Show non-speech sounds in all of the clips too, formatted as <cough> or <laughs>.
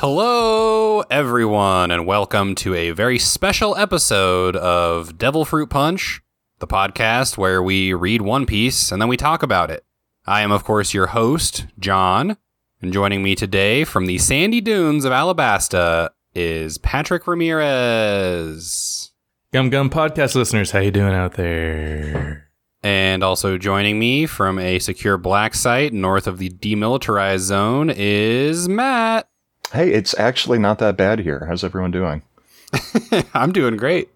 Hello, everyone, and welcome to a very special episode of Devil Fruit Punch, the podcast where we read One Piece and then we talk about it. I am, of course, your host, John, and joining me today from the sandy dunes of Alabasta is Patrick Ramirez. Gum Gum podcast listeners, how you doing out there? And also joining me from a secure black site north of the demilitarized zone is Matt. Hey, it's actually not that bad here. How's everyone doing? <laughs> I'm doing great.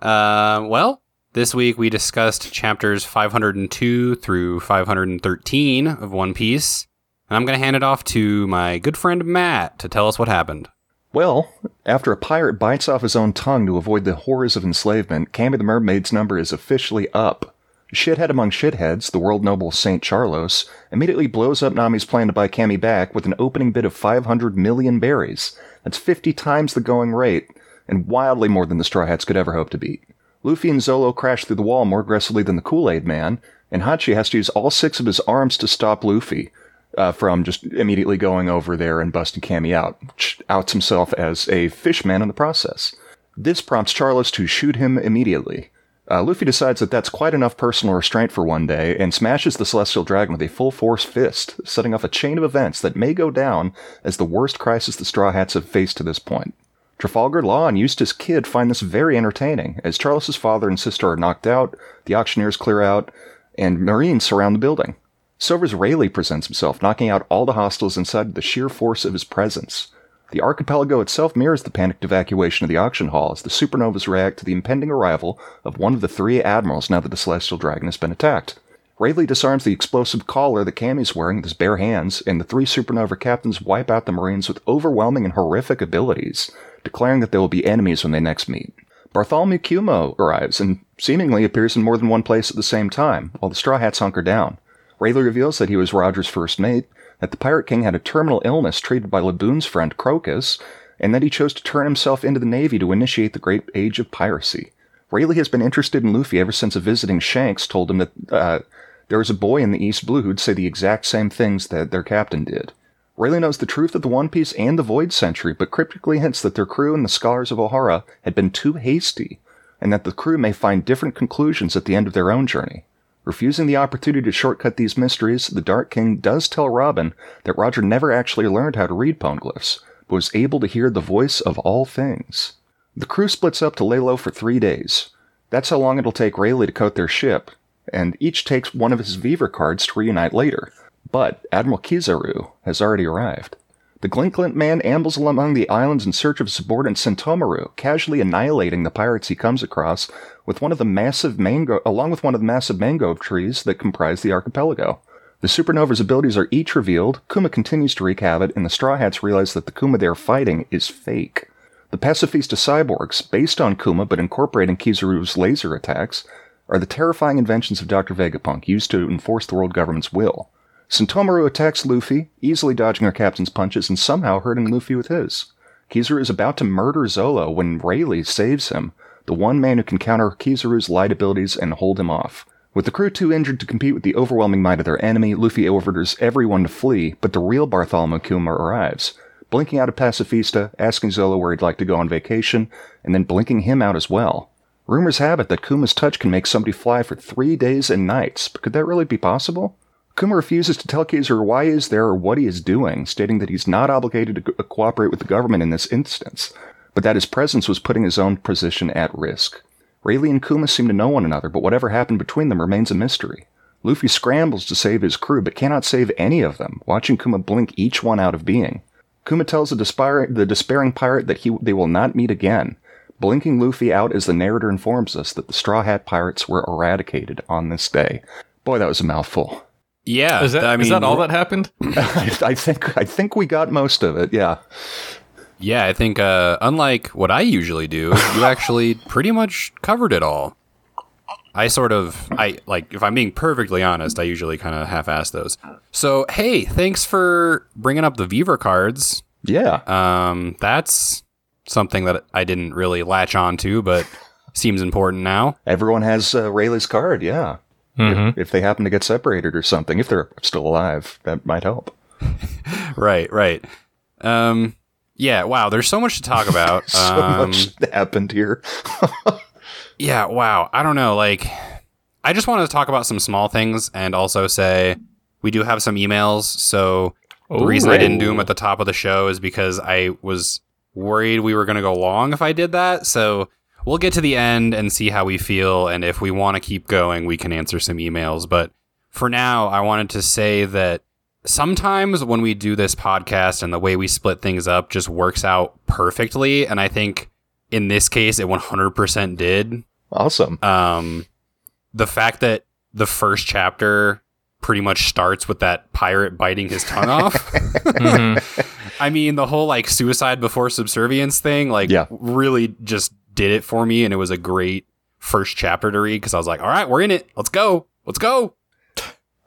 Uh, well, this week we discussed chapters 502 through 513 of One Piece, and I'm going to hand it off to my good friend Matt to tell us what happened. Well, after a pirate bites off his own tongue to avoid the horrors of enslavement, Cammy the Mermaid's number is officially up. Shithead among shitheads, the world noble Saint Charlos, immediately blows up Nami's plan to buy Cammy back with an opening bid of 500 million berries. That's 50 times the going rate, and wildly more than the Straw Hats could ever hope to beat. Luffy and Zolo crash through the wall more aggressively than the Kool-Aid Man, and Hachi has to use all six of his arms to stop Luffy uh, from just immediately going over there and busting Cammy out, which outs himself as a fishman in the process. This prompts Charlos to shoot him immediately. Uh, Luffy decides that that's quite enough personal restraint for one day and smashes the Celestial Dragon with a full force fist, setting off a chain of events that may go down as the worst crisis the Straw Hats have faced to this point. Trafalgar Law and Eustace Kid find this very entertaining, as Charles's father and sister are knocked out, the auctioneers clear out, and Marines surround the building. Silvers Rayleigh presents himself, knocking out all the hostiles inside the sheer force of his presence. The archipelago itself mirrors the panicked evacuation of the auction hall as the supernovas react to the impending arrival of one of the three admirals now that the Celestial Dragon has been attacked. Rayleigh disarms the explosive collar that Cammy's wearing with his bare hands, and the three supernova captains wipe out the Marines with overwhelming and horrific abilities, declaring that they will be enemies when they next meet. Bartholomew Kuma arrives and seemingly appears in more than one place at the same time, while the Straw Hats hunker down. Rayleigh reveals that he was Roger's first mate, that the Pirate King had a terminal illness treated by Laboon's friend Crocus, and that he chose to turn himself into the Navy to initiate the great age of piracy. Rayleigh has been interested in Luffy ever since a visiting Shanks told him that uh, there was a boy in the East Blue who'd say the exact same things that their captain did. Rayleigh knows the truth of the One Piece and the Void Century, but cryptically hints that their crew and the scholars of Ohara had been too hasty, and that the crew may find different conclusions at the end of their own journey. Refusing the opportunity to shortcut these mysteries, the Dark King does tell Robin that Roger never actually learned how to read poneglyphs, but was able to hear the voice of all things. The crew splits up to lay low for three days. That's how long it'll take Rayleigh to coat their ship, and each takes one of his Vivre cards to reunite later. But Admiral Kizaru has already arrived. The Glint-Glint man ambles among the islands in search of his subordinate Sentomaru, casually annihilating the pirates he comes across with one of the massive mango, along with one of the massive mangrove trees that comprise the archipelago. The supernova's abilities are each revealed, Kuma continues to wreak havoc, and the Straw Hats realize that the Kuma they are fighting is fake. The pacifista cyborgs, based on Kuma but incorporating Kizaru's laser attacks, are the terrifying inventions of Dr. Vegapunk used to enforce the world government's will. Sentomaru attacks Luffy, easily dodging her captain's punches and somehow hurting Luffy with his. Kizaru is about to murder Zolo when Rayleigh saves him, the one man who can counter Kizaru's light abilities and hold him off. With the crew too injured to compete with the overwhelming might of their enemy, Luffy orders everyone to flee, but the real Bartholomew Kuma arrives, blinking out a pacifista, asking Zolo where he'd like to go on vacation, and then blinking him out as well. Rumors have it that Kuma's touch can make somebody fly for three days and nights, but could that really be possible? Kuma refuses to tell Kizaru why he is there or what he is doing, stating that he's not obligated to co- uh, cooperate with the government in this instance, but that his presence was putting his own position at risk. Rayleigh and Kuma seem to know one another, but whatever happened between them remains a mystery. Luffy scrambles to save his crew, but cannot save any of them, watching Kuma blink each one out of being. Kuma tells the, despir- the despairing pirate that he, they will not meet again, blinking Luffy out as the narrator informs us that the Straw Hat Pirates were eradicated on this day. Boy, that was a mouthful. Yeah, Is that, I is that all that happened? <laughs> <laughs> I, I think I think we got most of it. Yeah. Yeah, I think uh, unlike what I usually do, you <laughs> actually pretty much covered it all. I sort of, I like, if I'm being perfectly honest, I usually kind of half-ass those. So, hey, thanks for bringing up the Beaver cards. Yeah. Um, that's something that I didn't really latch on to, but seems important now. Everyone has uh, Rayleigh's card. Yeah. Mm-hmm. If they happen to get separated or something, if they're still alive, that might help. <laughs> Right, right. Um, yeah, wow, there's so much to talk about. <laughs> so Um, much happened here. <laughs> Yeah, wow. I don't know. Like, I just wanted to talk about some small things and also say we do have some emails. So the reason I didn't do them at the top of the show is because I was worried we were going to go long if I did that. So we'll get to the end and see how we feel. And if we want to keep going, we can answer some emails. But for now, I wanted to say that sometimes when we do this podcast and the way we split things up just works out perfectly. And I think in this case, it 100% did Awesome. um, the fact that the first chapter pretty much starts with that pirate biting his tongue <laughs> off. Mhm. <laughs> I mean, the whole like suicide before subservience thing, like, Yeah. really just did it for me, and it was a great first chapter to read because I was like, "All right, we're in it. Let's go. Let's go."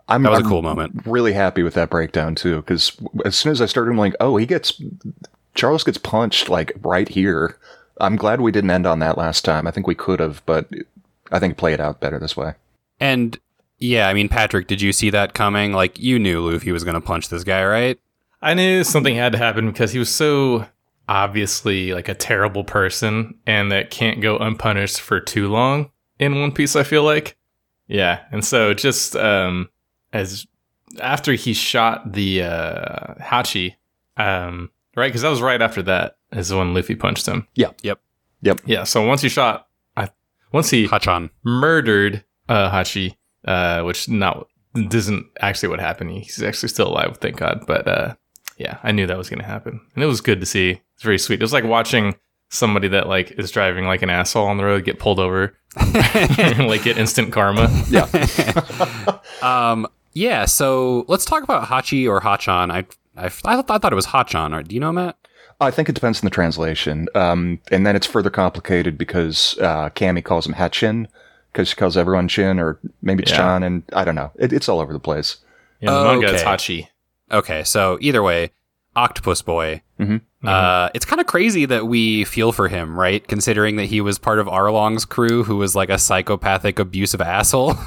I'm, That was a I'm cool moment. really happy with that breakdown too, because as soon as I started, I'm like, oh, he gets Charles gets punched like right here. I'm glad we didn't end on that last time. I think we could have, but I think play it played out better this way. And yeah, I mean, Patrick, did you see that coming? Like, you knew Luffy was going to punch this guy, right? I knew something had to happen because he was so obviously like a terrible person and that can't go unpunished for too long in One Piece, I feel like. Yeah. And so just um as after he shot the uh Hachi, um, right? Because that was right after that is when Luffy punched him. Yeah. Yep. Yep. Yeah. So once he shot I once he Hachan. murdered uh, Hachi, uh, which not isn't actually what happened. He's actually still alive, thank God. But uh, yeah, I knew that was going to happen, and it was good to see. It's very sweet. It was like watching somebody that like is driving like an asshole on the road get pulled over, <laughs> and like get instant karma. Yeah, <laughs> um, yeah, so let's talk about Hachi or Hachan. I, I, I, thought, I thought it was Hachan. Or, do you know, Matt? I think it depends on the translation. Um, and then it's further complicated because uh, Cammy calls him Hachin because she calls everyone Chin, or maybe it's Yeah. Chan, and I don't know. It, it's all over the place. Yeah, the manga it's Okay. Hachi. Okay, so either way, Octopus Boy. Mhm. Uh, it's kind of crazy that we feel for him, right? Considering that he was part of Arlong's crew, who was like a psychopathic, abusive asshole. <laughs>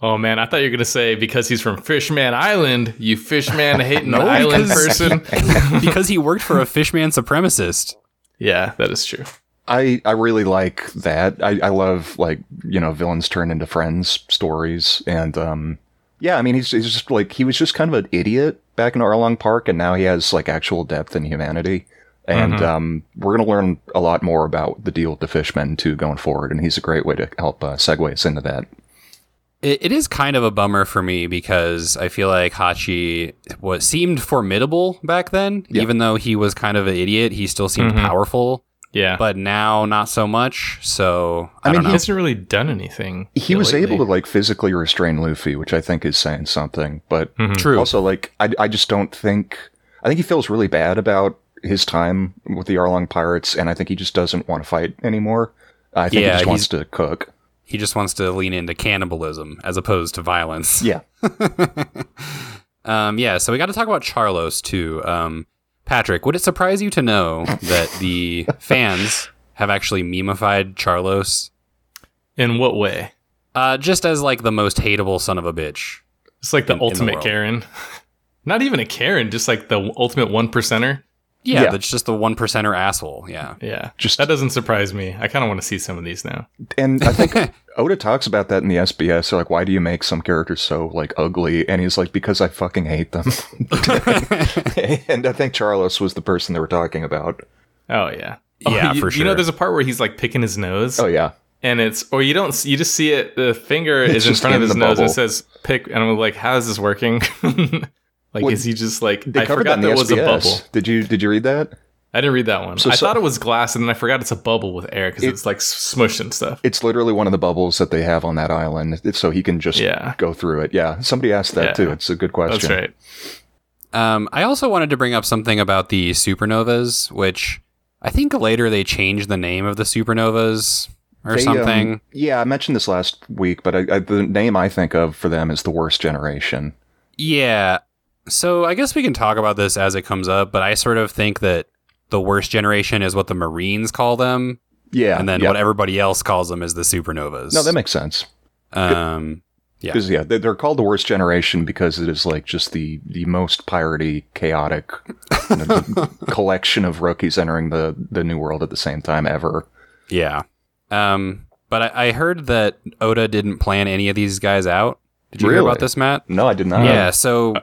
Oh man, I thought you were gonna say because he's from Fishman Island, you Fishman hating <laughs> No, island because- person. <laughs> because he worked for a fishman supremacist. yeah, that is true. I, I really like that. I, I love like you know villains turn into friends stories, and um, yeah, I mean he's he's just like he was just kind of an idiot back in Arlong Park, and now he has like actual depth and humanity. And Mhm. um, we're gonna learn a lot more about the deal with the Fishmen too going forward, and he's a great way to help uh, segue us into that. It, it is kind of a bummer for me because I feel like Hachi was seemed formidable back then, Yeah. even though he was kind of an idiot. He still seemed Mhm. powerful, Yeah, but now not so much. So I, I mean, don't he hasn't really done anything. He was lately. able to like physically restrain Luffy, which I think is saying something. But Mhm. True. also, like I, I just don't think I think he feels really bad about his time with the Arlong pirates, and I think he just doesn't want to fight anymore. I think Yeah, he just wants to cook. He just wants to lean into cannibalism as opposed to violence. Yeah, <laughs> Um, yeah, so we got to talk about Charlos too. Um, Patrick, would it surprise you to know that the <laughs> fans have actually memeified Charlos In what way? uh, just as like the most hateable son of a bitch? It's like the In- in the ultimate. Karen. <laughs> Not even a Karen, just like the ultimate one percenter. Yeah, Yeah. that's just the one percenter asshole. Yeah. Yeah, Just- that doesn't surprise me. I kind of want to see some of these now. and I think <laughs> Oda talks about that in the SBS. They're like, "Why do you make some characters so like ugly?" And he's like, "Because I fucking hate them." <laughs> and I think Charles was the person they were talking about. Oh yeah, Yeah, Oh, you, for sure. You know, there's a part where he's like picking his nose, Oh yeah, and it's or you don't you just see it. The finger It's is in just front of his the nose and bubble. it says pick, and I'm like, how is this working? <laughs> like, Well, is he just like? they I covered forgot that that in was a bubble. Did you did you read that? I didn't read that one. So- I so- thought it was glass, and then I forgot it's a bubble with air because It- it's like smushed and stuff. It's literally one of the bubbles that they have on that island, so he can just Yeah. go through it. Yeah, somebody asked that Yeah. too. It's a good question. That's right. Um, I also wanted to bring up something about the supernovas, which I think later they changed the name of the supernovas or They, um, something. yeah, I mentioned this last week, but I, I, the name I think of for them is the worst generation. Yeah. So I guess we can talk about this as it comes up, but I sort of think that the worst generation is what the Marines call them, Yeah, and then yeah. what everybody else calls them is the supernovas. No, that makes sense. um, Yeah. Because yeah, they- they're called the worst generation because it is like just the the most piratey, chaotic you know, <laughs> collection of rookies entering the the new world at the same time ever. Yeah. Um, but I, I heard that Oda didn't plan any of these guys out. Did you hear about this, Matt? No, I did not. yeah. So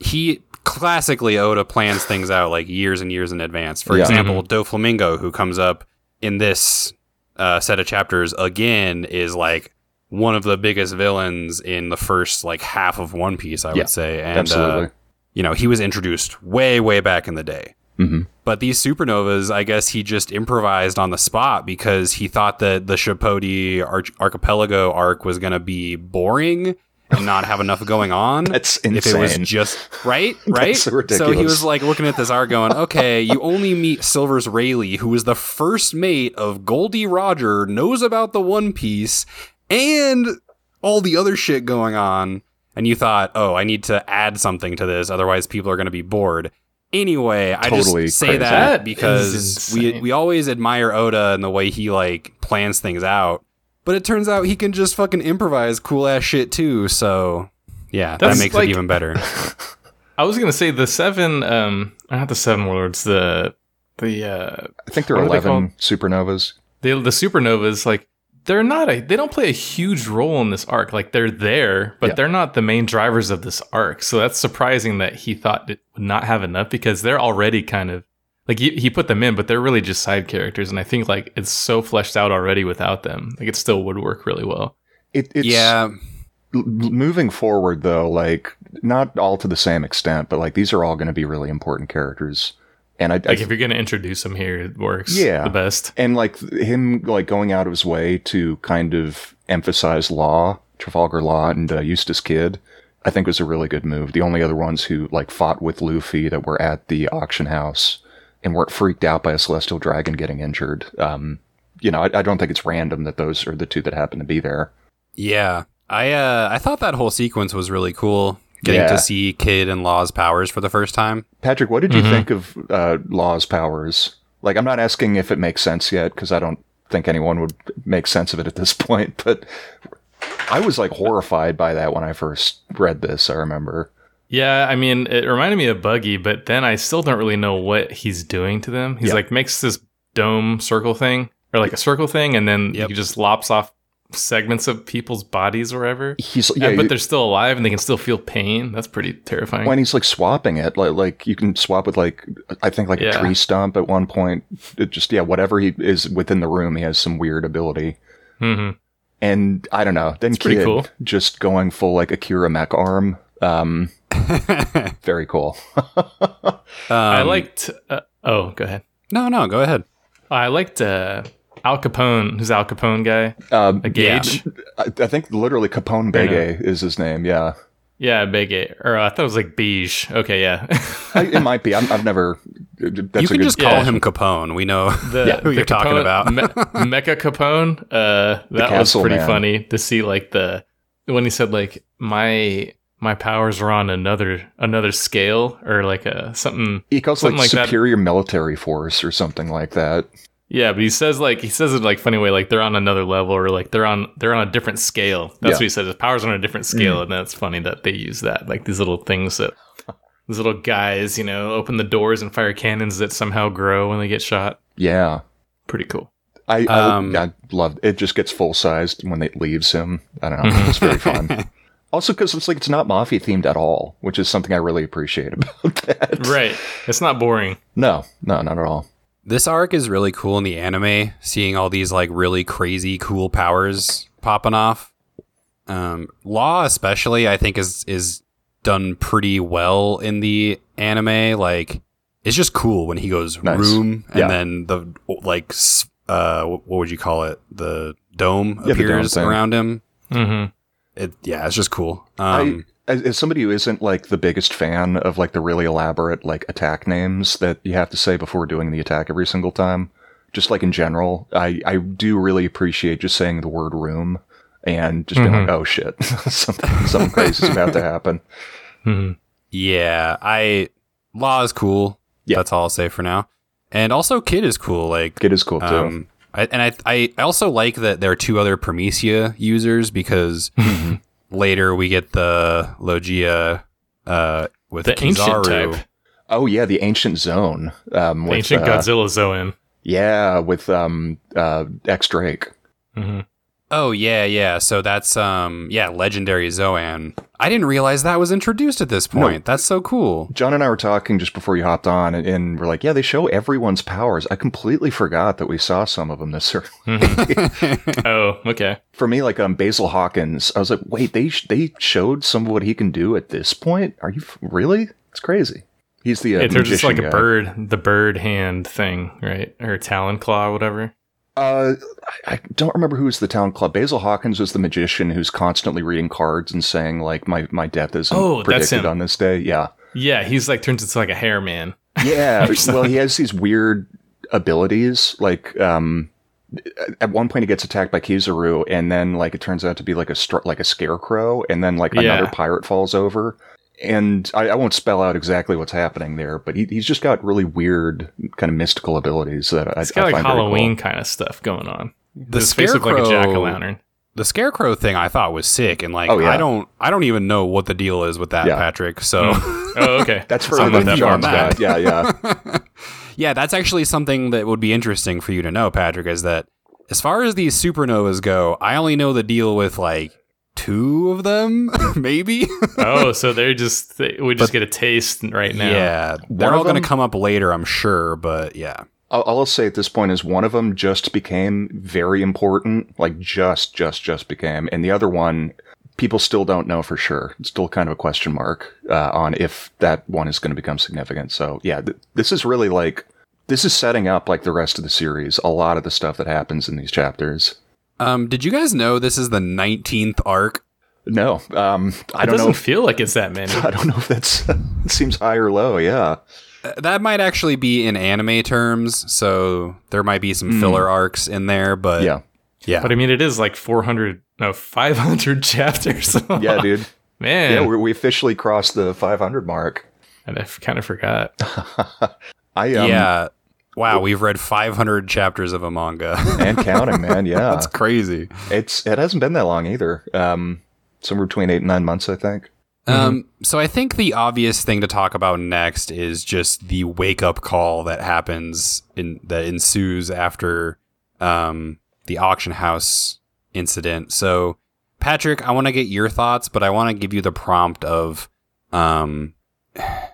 he classically Oda plans things out like years and years in advance. For Yeah. example, Doflamingo, who comes up in this uh, set of chapters again, is like one of the biggest villains in the first like half of One Piece. I Yeah, would say, and absolutely. uh, you know he was introduced way way back in the day. hmm But these supernovas, I guess he just improvised on the spot because he thought that the Sabaody Arch- archipelago arc was going to be boring and not have enough going on. That's insane. if it was just right, <laughs> right. so So he was like looking at this arc, going, "Okay, you only meet Silvers Rayleigh, who is the first mate of Gol D. Roger, knows about the One Piece and all the other shit going on." And you thought, "Oh, I need to add something to this, otherwise people are going to be bored." Anyway, I Totally just say crazy. that, That is because we we always admire Oda and the way he like plans things out, but it turns out he can just fucking improvise cool ass shit too. So yeah, That's that makes like- it even better. <laughs> I was gonna say the seven, um, not the seven lords, the the uh, I think there are What are they eleven supernovas. the the supernovas. Like they're not a, they don't play a huge role in this arc. Like they're there, but Yeah. they're not the main drivers of this arc. So that's surprising that he thought it would not have enough because they're already kind of like he, he put them in, but they're really just side characters. And I think like it's so fleshed out already without them. Like it still would work really well. It, it's yeah, l- moving forward though. Like not all to the same extent, but like these are all going to be really important characters. And I, I Like if you're gonna introduce him here, it works. Yeah. the best. and like him like going out of his way to kind of emphasize law trafalgar law and uh, eustace kid i think was a really good move the only other ones who like fought with luffy that were at the auction house and weren't freaked out by a celestial dragon getting injured um you know i, I don't think it's random that those are the two that happen to be there yeah. I uh, I thought that whole sequence was really cool. Getting Yeah. to see Kid and Law's powers for the first time. patrick what did you Mhm. think of uh, law's powers like i'm not asking if it makes sense yet because i don't think anyone would make sense of it at this <laughs> point but i was like horrified by that when i first read this i remember Yeah, I mean, it reminded me of Buggy, but then I still don't really know what he's doing to them. He's Yeah. like makes this dome circle thing or like a circle thing, and then Yep. he just lops off segments of people's bodies or whatever. he's Yeah, yeah, but they're still alive and they can still feel pain. That's pretty terrifying. when he's like swapping it like like you can swap with like i think like Yeah. a tree stump at one point it just yeah whatever he is within the room he has some weird ability hmm and i don't know then It's kid cool. just going full like akira mech arm um <laughs> very cool I Um, liked. Uh, oh, go ahead. No, no, go ahead. I liked uh, Al Capone. Who's Al Capone guy? um A gauge. I, I think literally capone bege is his name yeah Yeah, Bege. Or uh, I thought it was like Beige. Okay, yeah. I, it <laughs> might be I'm, i've never that's you a can good just call yeah. him Capone. We know the, <laughs> who you're talking about. Me- Mecha Capone. Uh, that was pretty man. funny to see. Like the when he said like my my powers are on another another scale or like a something. he calls Something like, like that. superior military force or something like that Yeah, but he says like he says it like funny way like they're on another level or like they're on they're on a different scale. That's Yeah. what he says. His powers on a different scale, and that's funny that they use that like these little things that. <laughs> These little guys, you know, open the doors and fire cannons that somehow grow when they get shot. yeah Pretty cool. I, I, Um, I love it. Just gets full sized when it leaves him. I don't know. It's very <laughs> fun. Also, because it's like it's not mafia themed at all, which is something I really appreciate <laughs> about that. Right. It's not boring. No, no, not at all. This arc is really cool in the anime, seeing all these like really crazy cool powers popping off. Um, Law especially, I think is is done pretty well in the anime. Like, it's just cool when he goes Nice. room and Yeah. then the like uh what would you call it? The dome Yeah, the dome appears around him. Mm-hmm. It yeah, it's just cool. Um, I, as, as somebody who isn't like the biggest fan of like the really elaborate like attack names that you have to say before doing the attack every single time, just like in general, I I do really appreciate just saying the word room and just being Mhm. like, oh shit, <laughs> something something crazy is about to happen. <laughs> Mm-hmm. Yeah, I Law is cool. Yeah. That's all I'll say for now. And also Kid is cool. Like Kid is cool too. um I, and I I also like that there are two other Prometheus users because later we get the Logia uh, with The ancient Kizaru. type. Oh yeah, the ancient Zoan. Um, with, Ancient uh, Godzilla Zoan. Yeah, with um uh X Drake. hmm Oh yeah, yeah. So that's um yeah, legendary Zoan. I didn't realize that was introduced at this point. That's so cool. John and I were talking just before you hopped on, and, and we're like, "Yeah, they show everyone's powers." I completely forgot that we saw some of them this early. <laughs> Oh, okay. For me, like um, Basil Hawkins, I was like, "Wait, they sh- they showed some of what he can do at this point? Are you f- really? It's crazy." He's the uh, Yeah, they're just like magician a bird, the bird hand thing, right? Or talon claw, whatever. Uh, I don't remember who was the town club. Basil Hawkins was the magician who's constantly reading cards and saying like, "My my death isn't Oh, predicted on this day." Yeah, Yeah, he's like turns into like a hair man. <laughs> Yeah, well, he has these weird abilities. Like, um, at one point, he gets attacked by Kizaru, and then like it turns out to be like a str- like a scarecrow, and then like Yeah. another pirate falls over. And I, I won't spell out exactly what's happening there, but he, he's just got really weird, kind of mystical abilities that I, got I like find very cool. Halloween kind of stuff going on. The His face looked like a scarecrow- jack o' lantern. The scarecrow thing I thought was sick and like Oh, yeah. I don't I don't even know what the deal is with that, Yeah. Patrick. So hmm. <laughs> Oh, okay. That's for I'm the with you on John's guy. Yeah, yeah. <laughs> Yeah, that's actually something that would be interesting for you to know, Patrick, is that as far as these supernovas go, I only know the deal with like two of them, <laughs> maybe. oh, so they're just they, we just get a taste right now. yeah, they're One all going to come up later, I'm sure, but yeah. All all I'll say at this point is one of them just became very important, like just, just, just became, and the other one, people still don't know for sure. It's still kind of a question mark uh, on if that one is going to become significant. So yeah, th- this is really like this is setting up like the rest of the series. A lot of the stuff that happens in these chapters. Um, did you guys know this is the 19th arc? No, um, I It don't doesn't know. feel like it's that many. <laughs> I don't know if that's <laughs> it seems high or low. Yeah, Uh, That might actually be in anime terms, so there might be some Hmm. filler arcs in there, but yeah, yeah. But I mean, it is like 400, no, 500 <laughs> chapters. yeah, dude. Man, Yeah, we we officially crossed the 500 mark. and I kind of forgot. I um, yeah. Wow, we've read 500 chapters of a manga. and counting, man. Yeah, <laughs> That's crazy. It's it hasn't been that long either. Um, somewhere between eight and nine months, I think. Um, so I think the obvious thing to talk about next is just the wake up call that happens in that ensues after um, the auction house incident. So, Patrick, I want to get your thoughts, but I want to give you the prompt of, um, did w-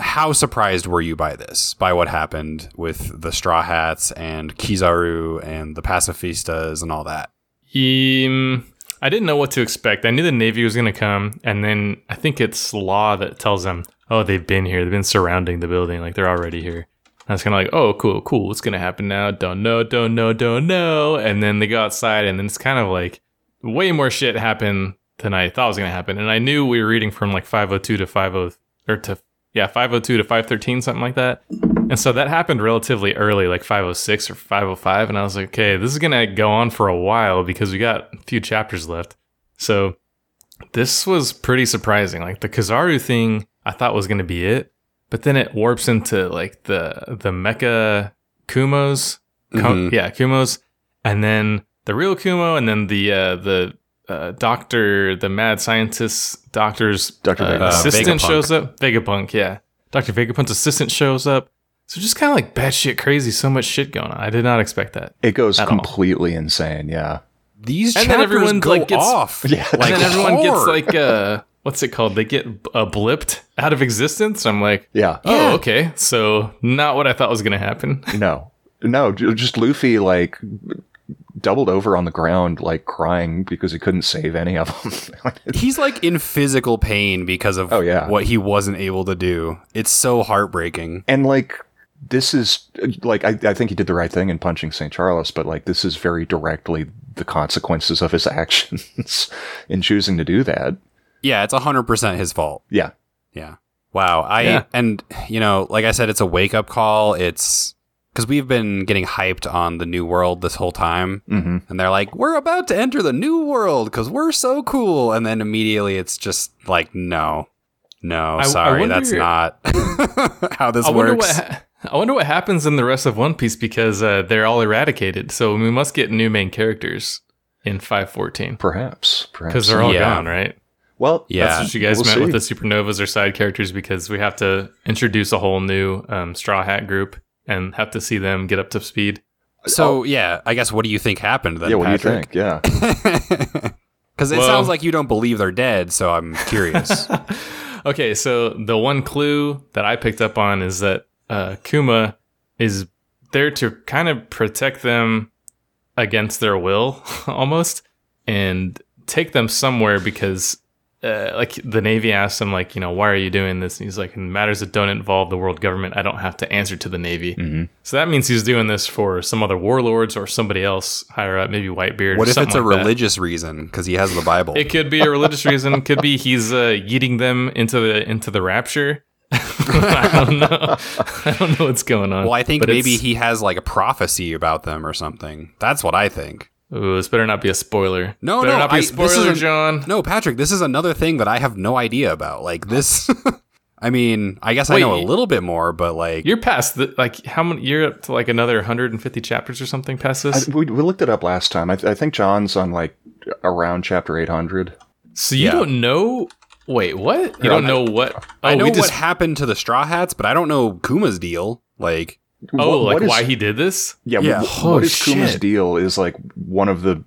how surprised were you by this, by what happened with the Straw Hats and Kizaru and the Pacifistas and all that? Um, I didn't know what to expect. I knew the Navy was going to come, and then I think it's Law that tells them, oh, they've been here. They've been surrounding the building. Like, they're already here. I was kind of like, oh, cool, cool. What's going to happen now? Don't know, don't know, don't know. And then they go outside, and then it's kind of like way more shit happened than I thought was going to happen. And I knew we were reading from like 502 to 50, or to, yeah, 502 to 513, something like that. And so that happened relatively early, like 506 or 505. And I was like, okay, this is going to go on for a while because we got a few chapters left. So this was pretty surprising. Like the Kizaru thing, I thought was going to be it. But then it warps into like the the mecha Kumos. Ku- Mhm. Yeah, Kumos. And then the real Kumo. And then the, uh, the, uh, doctor, the mad scientist doctor's Dr. uh, assistant Vegapunk. shows up. Vegapunk, yeah. Dr. Vegapunk's assistant shows up. So just kind of like batshit crazy, so much shit going on. I did not expect that. It goes At all. completely insane. Yeah. These And then chapters everyone, go like, gets- off. <laughs> Yeah. And Like then everyone gets like uh what's it called? They get uh, blipped out of existence. I'm like, Yeah. oh, okay. So not what I thought was gonna happen. No. No. Just Luffy like doubled over on the ground, like crying because he couldn't save any of them. <laughs> He's like in physical pain because of Oh, yeah. what he wasn't able to do. It's so heartbreaking. and like this is like I, I think he did the right thing in punching St. Charles, but like this is very directly the consequences of his <laughs> actions in choosing to do that. Yeah, it's 100% his fault. Yeah. Yeah. Wow. I Yeah. and you know, like I said it's a wake-up call. It's cuz we've been getting hyped on the new world this whole time hmm and they're like, "We're about to enter the new world cuz we're so cool." And then immediately it's just like, "No. No, I- I sorry. that's not <laughs> how this I wonder works." what ha- I wonder what happens in the rest of One Piece because uh, they're all eradicated. So we must get new main characters. in 514 Perhaps, perhaps because they're all Yeah. gone, right? well. Yeah. That's what you guys we'll meant see. with the supernovas or side characters because we have to introduce a whole new um, Straw Hat group and have to see them get up to speed. So yeah, I guess what do you think happened then? yeah, what Patrick? do you think? Yeah, <laughs> Because it Well- sounds like you don't believe they're dead, so I'm curious. <laughs> Okay, so the one clue that I picked up on is that uh, Kuma is there to kind of protect them against their will, <laughs> almost, and take them somewhere because, uh, like, the Navy asks him, like, you know, why are you doing this? And he's like, in matters that don't involve the world government, I don't have to answer to the Navy. So that means he's doing this for some other warlords or somebody else higher up, maybe Whitebeard. what if it's a like that. religious reason because he has the Bible? It could be a religious <laughs> reason. Could be he's uh, yeeting them into the into the rapture. <laughs> I don't know. I don't know what's going on. well, I think But maybe he has like a prophecy about them or something. That's what I think. Ooh, this better not be a spoiler. No, better no, not be I- a this spoiler, isn't- John. No, Patrick, this is another thing that I have no idea about. Like this. <laughs> I mean, I guess I know a little bit more, but like, You're past the like how many? You're up to like another 150 chapters or something past I, this. we, we looked it up last time. I, I think John's on like around chapter eight hundred. so you yeah. don't know. Wait, what? You Yeah, don't I- know what? I oh, know what just- happened to the Straw Hats, but I don't know Kuma's deal. Like, Oh, What- like what is- why he did this? Yeah, Yeah. wh- Oh, what is Kuma's deal is like one of the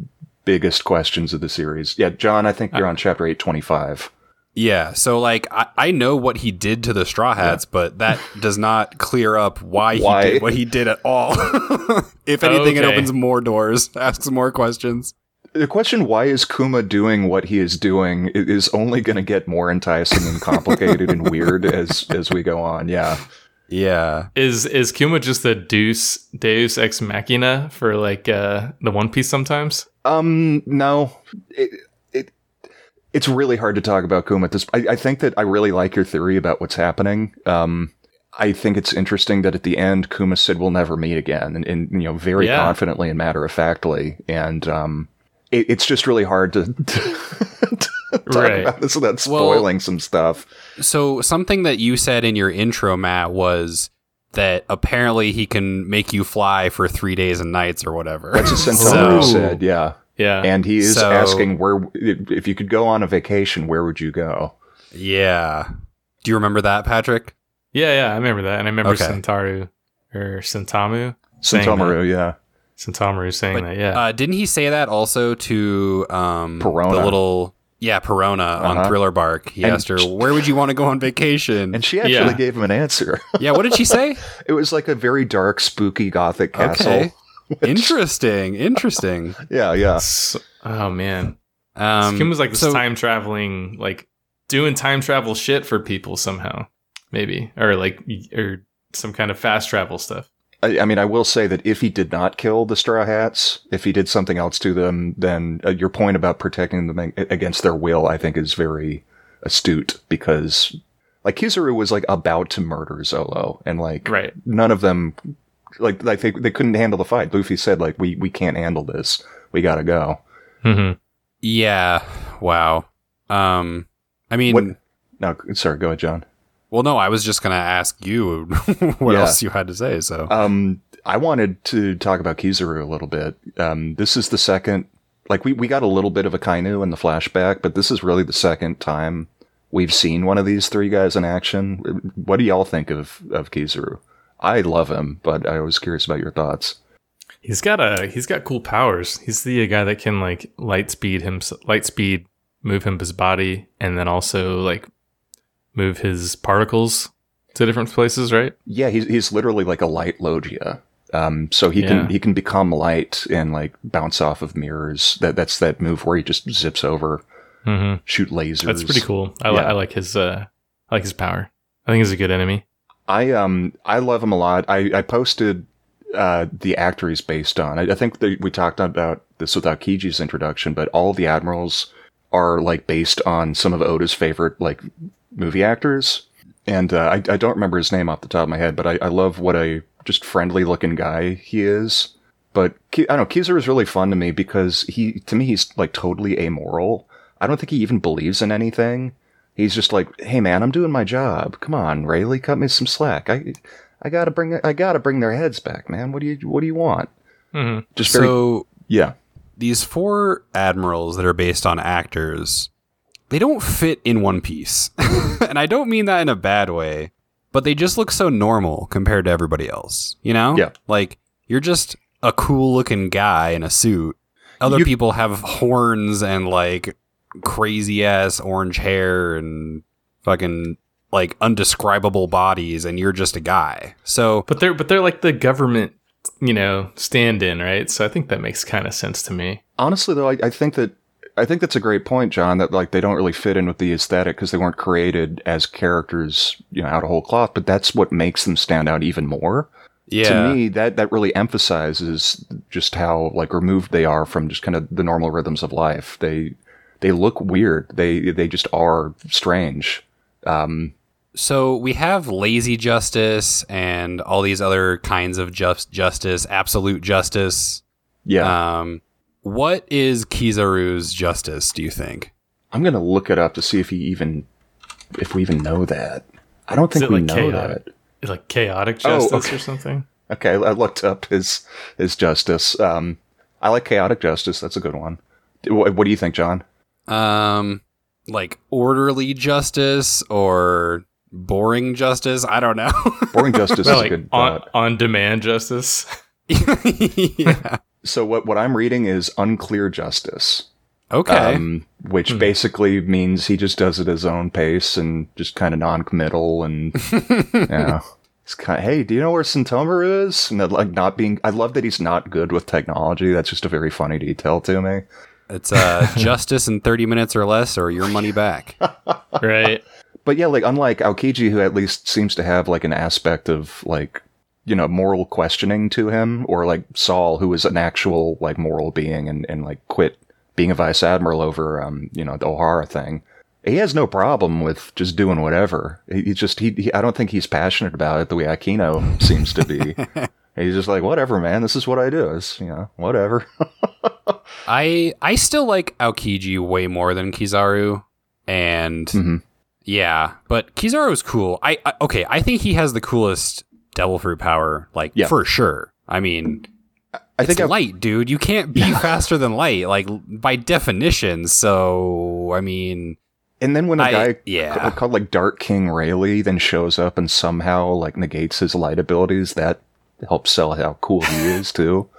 biggest questions of the series. Yeah, John, I think you're on chapter eight twenty five. yeah. So like, I, I know what he did to the Straw Hats, but that <laughs> does not clear up why, Why? he did what he did at all. <laughs> if anything, it opens more doors, <laughs> asks more questions. The question why is Kuma doing what he is doing is only going to get more enticing and complicated and weird as as we go on. Yeah. Yeah. Is is Kuma just the Deus Deus ex machina for like uh the One Piece sometimes? Um, no, it, it it's really hard to talk about Kuma at this. I, I think that I really like your theory about what's happening. Um, I think it's interesting that at the end Kuma said we'll never meet again, and, and you know very Yeah. confidently and matter of factly, and um, it, it's just really hard to, <laughs> to <laughs> talk Right. about this without Well- spoiling some stuff. So something that you said in your intro, Matt, was that apparently he can make you fly for three days and nights or whatever. That's what Centauri So- said, yeah. Yeah. And he is So- asking where if you could go on a vacation, where would you go? yeah. Do you remember that, Patrick? yeah, yeah, I remember that. And I remember Okay. Centaru or Centamu saying yeah. Centauru saying But, that, yeah. Uh, didn't he say that also to um, Perona. the little yeah Perona on Uh-huh. Thriller Bark? He And asked her, "Where would you want to go on vacation?" And she actually Yeah. gave him an answer. <laughs> yeah, what did she say? <laughs> It was like a very dark, spooky gothic castle. <laughs> Okay, interesting, interesting. Yeah, yeah. So- oh man. Um, Kim was like this so- time traveling, like doing time travel shit for people somehow. Maybe. Or like or some kind of fast travel stuff. I, I mean, I will say that if he did not kill the Straw Hats, if he did something else to them, then uh, your point about protecting them against their will, I think, is very astute because, like, Kizaru was like about to murder Zolo, and like, Right. none of them, like, like they they couldn't handle the fight. Luffy said, like, we we can't handle this. We gotta go. Mm-hmm. yeah, wow. Um, I mean, What- No, sorry, go ahead, John. Well, no, I was just gonna ask you <laughs> what Yeah. else you had to say. So Um, I wanted to talk about Kizaru a little bit. Um, this is the second, like we, we got a little bit of Akainu in the flashback, but this is really the second time we've seen one of these three guys in action. What do y'all think of, of Kizaru? I love him, but I was curious about your thoughts. He's got a he's got cool powers. He's the guy that can like light speed him light speed move him his body and then also like move his particles to different places, right? Yeah, he's, he's literally like a light Logia. Um, so he Yeah. can he can become light and like bounce off of mirrors. That that's that move where he just zips over, Mm-hmm. shoot lasers. That's pretty cool. I, li- I like his uh I like his power. I think he's a good enemy. I um I love him a lot. I I posted uh the actor he's based on. I, I think that we talked about this without Kiji's introduction, but all the admirals are like based on some of Oda's favorite like movie actors. And uh, I I don't remember his name off the top of my head, but I, I love what a just friendly looking guy he is. But I don't know, Kizaru is really fun to me because he to me he's like totally amoral. I don't think he even believes in anything. He's just like, "Hey man, I'm doing my job. Come on, Rayleigh, cut me some slack. I I gotta bring I gotta bring their heads back, man. What do you what do you want? Mm-hmm. Just very so yeah. these four admirals that are based on actors, they don't fit in One Piece. <laughs> and I don't mean that in a bad way, but they just look so normal compared to everybody else. You know? Yeah. Like, you're just a cool looking guy in a suit. Other You- people have horns and like crazy ass orange hair and fucking like undescribable bodies, and you're just a guy. So But they're but they're like the government, you know, stand-in, right? So I think that makes kind of sense to me. Honestly, though, I, I think that I think that's a great point, John. That like they don't really fit in with the aesthetic because they weren't created as characters, you know, out of whole cloth. But that's what makes them stand out even more. yeah, To me, that that really emphasizes just how like removed they are from just kind of the normal rhythms of life. They they look weird. They they just are strange. Um, So we have lazy justice and all these other kinds of just justice, absolute justice. yeah, Um, what is Kizaru's justice? Do you think? I'm gonna look it up to see if he even if we even know that. I don't think it we like know chaotic? that. Like chaotic Oh, justice okay. or something. Okay, I looked up his his justice. Um, I like chaotic justice. That's a good one. What, what do you think, John? Um, like orderly justice or boring justice? I don't know. <laughs> Boring justice Well, is a good on on demand justice. <laughs> yeah. So what what I'm reading is unclear justice. Okay. um, which basically means he just does it at his own pace and just kind of non-committal and <laughs> you know it's kind of hey do you know where Sentomaru is and that, like not being I love that he's not good with technology that's just a very funny detail to me it's uh, <laughs> justice in 30 minutes or less or your money back. right. but yeah like unlike Aokiji who at least seems to have like an aspect of like you know moral questioning to him or like Saul who is an actual like moral being and, and like quit being a vice admiral over um you know the Ohara thing he has no problem with just doing whatever. He, he just he, he I don't think he's passionate about it the way Akainu <laughs> seems to be. he's just like whatever, man. This is what I do. It's you know whatever. <laughs> I I still like Aokiji way more than Kizaru, and Mhm. yeah, but Kizaru's cool. I, I okay. I think he has the coolest Devil Fruit power, like Yeah. for sure. I mean, I it's think I, light, dude. You can't be faster than light, like by definition. So I mean, and then when a I- guy yeah. ca- called like Dark King Rayleigh then shows up and somehow like negates his light abilities, that helps sell how cool he is <laughs> too.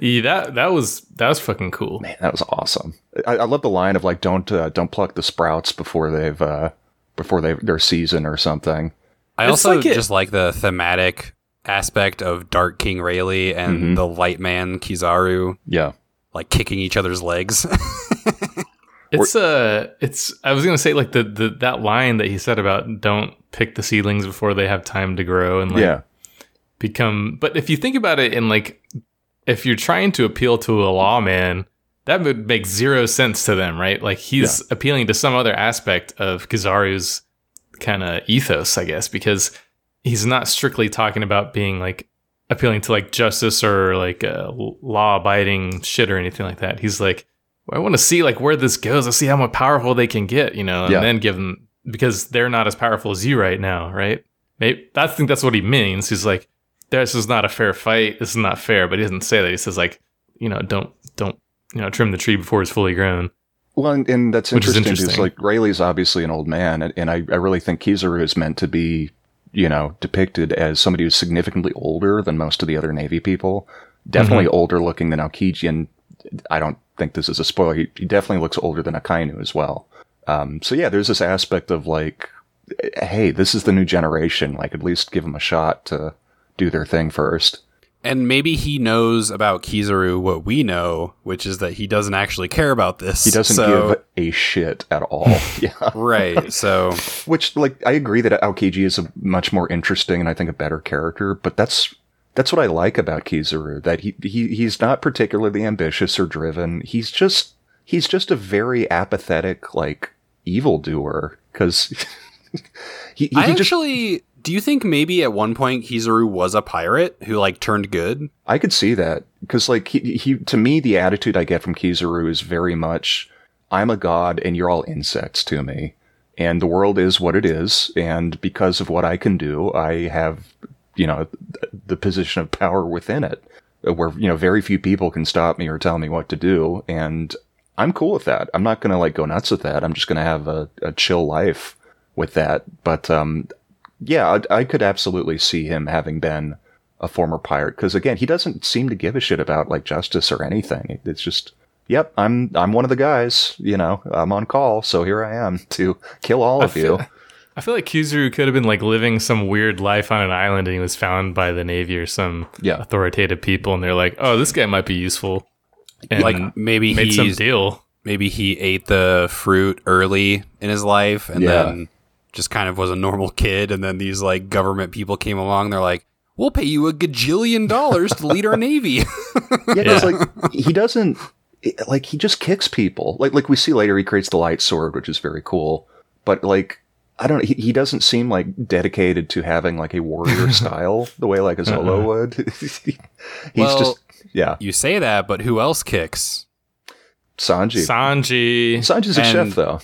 Yeah, that that was that was fucking cool. Man, that was awesome. I, I love the line of like don't uh, don't pluck the sprouts before they've uh, before they their season or something. I It's also like it- just like the thematic aspect of Dark King Rayleigh and Mhm. the Light Man Kizaru, Yeah. like kicking each other's legs. <laughs> It's uh it's I was gonna say like the, the that line that he said about don't pick the seedlings before they have time to grow and like yeah. become but if you think about it in like if you're trying to appeal to a lawman, that would make zero sense to them, right? Like he's appealing to some other aspect of Kizaru's kind of ethos, I guess, because he's not strictly talking about being like appealing to like justice or like uh, law abiding shit or anything like that. He's like, well, I want to see like where this goes. Let's see how much powerful they can get, you know, and Yeah. then give them because they're not as powerful as you right now, right? Maybe I think that's what he means. He's like, this is not a fair fight. This is not fair. But he doesn't say that. He says like, you know, don't don't you know trim the tree before it's fully grown. Well, and, and that's is interesting because interesting. like Rayleigh's obviously an old man, and, and I, I really think Kizaru is meant to be, you know, depicted as somebody who's significantly older than most of the other Navy people. Definitely older looking than Aokiji, and I don't think this is a spoiler. He, he definitely looks older than Akainu as well. Um, so yeah, there's this aspect of like, hey, this is the new generation. Like, at least give them a shot to do their thing first. And maybe he knows about Kizaru what we know, which is that he doesn't actually care about this. He doesn't So- give a shit at all. <laughs> <laughs> yeah. right. So <laughs> Which, like, I agree that Aokiji is a much more interesting and I think a better character, but that's that's what I like about Kizaru. That he, he he's not particularly ambitious or driven. He's just he's just a very apathetic, like evildoer. Because he, he I just actually do you think maybe at one point Kizaru was a pirate who like turned good? I could see that because, like, he, he to me, the attitude I get from Kizaru is very much, "I'm a god, and you're all insects to me, and the world is what it is, and because of what I can do, I have, you know, the position of power within it." where you know very few people can stop me or tell me what to do, and I'm cool with that. I'm not gonna like go nuts with that. I'm just gonna have a, a chill life with that. But um, yeah, I, I could absolutely see him having been a former pirate because again, he doesn't seem to give a shit about like justice or anything. It's just. Yep, I'm I'm one of the guys. You know, I'm on call, so here I am <laughs> to kill all of feel- you. I feel like Kizaru could have been like living some weird life on an island and he was found by the Navy or some Yeah. authoritative people and they're like, oh, this guy might be useful. And like maybe made some deal. maybe he ate the fruit early in his life and Yeah. then just kind of was a normal kid and then these like government people came along they're like we'll pay you a gajillion dollars to lead our navy <laughs> Yeah, because like he doesn't like he just kicks people. Like like we see later, he creates the light sword, which is very cool. But like I don't, he, he doesn't seem like dedicated to having like a warrior <laughs> style the way like a Zoro uh-huh. would. <laughs> He's Well- just yeah, you say that but who else kicks Sanji. Sanji. Sanji's a And- chef though.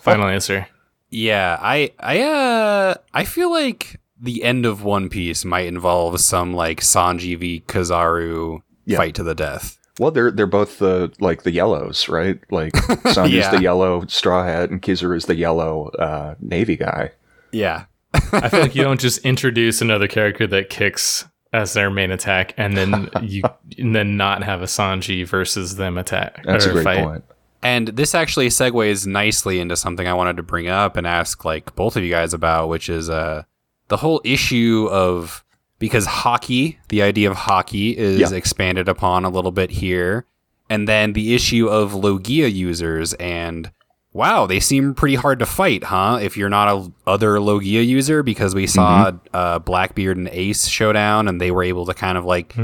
Final answer. Yeah i i uh i feel like the end of one piece might involve some like sanji v Kizaru Yeah. fight to the death well, they're they're both the like the yellows, right? Like <laughs> Sanji's Yeah. the yellow straw hat, and Kizaru is the yellow uh, navy guy. yeah I feel like you don't <laughs> just introduce another character that kicks as their main attack and then <laughs> you and then not have a Sanji versus them attack That's or a great fight. point. And this actually segues nicely into something I wanted to bring up and ask like both of you guys about, which is uh the whole issue of because Haki, the idea of Haki is Yeah. expanded upon a little bit here. And then the issue of Logia users and wow, they seem pretty hard to fight, huh? If you're not a other Logia user, because we saw uh, Blackbeard and Ace showdown, and they were able to kind of like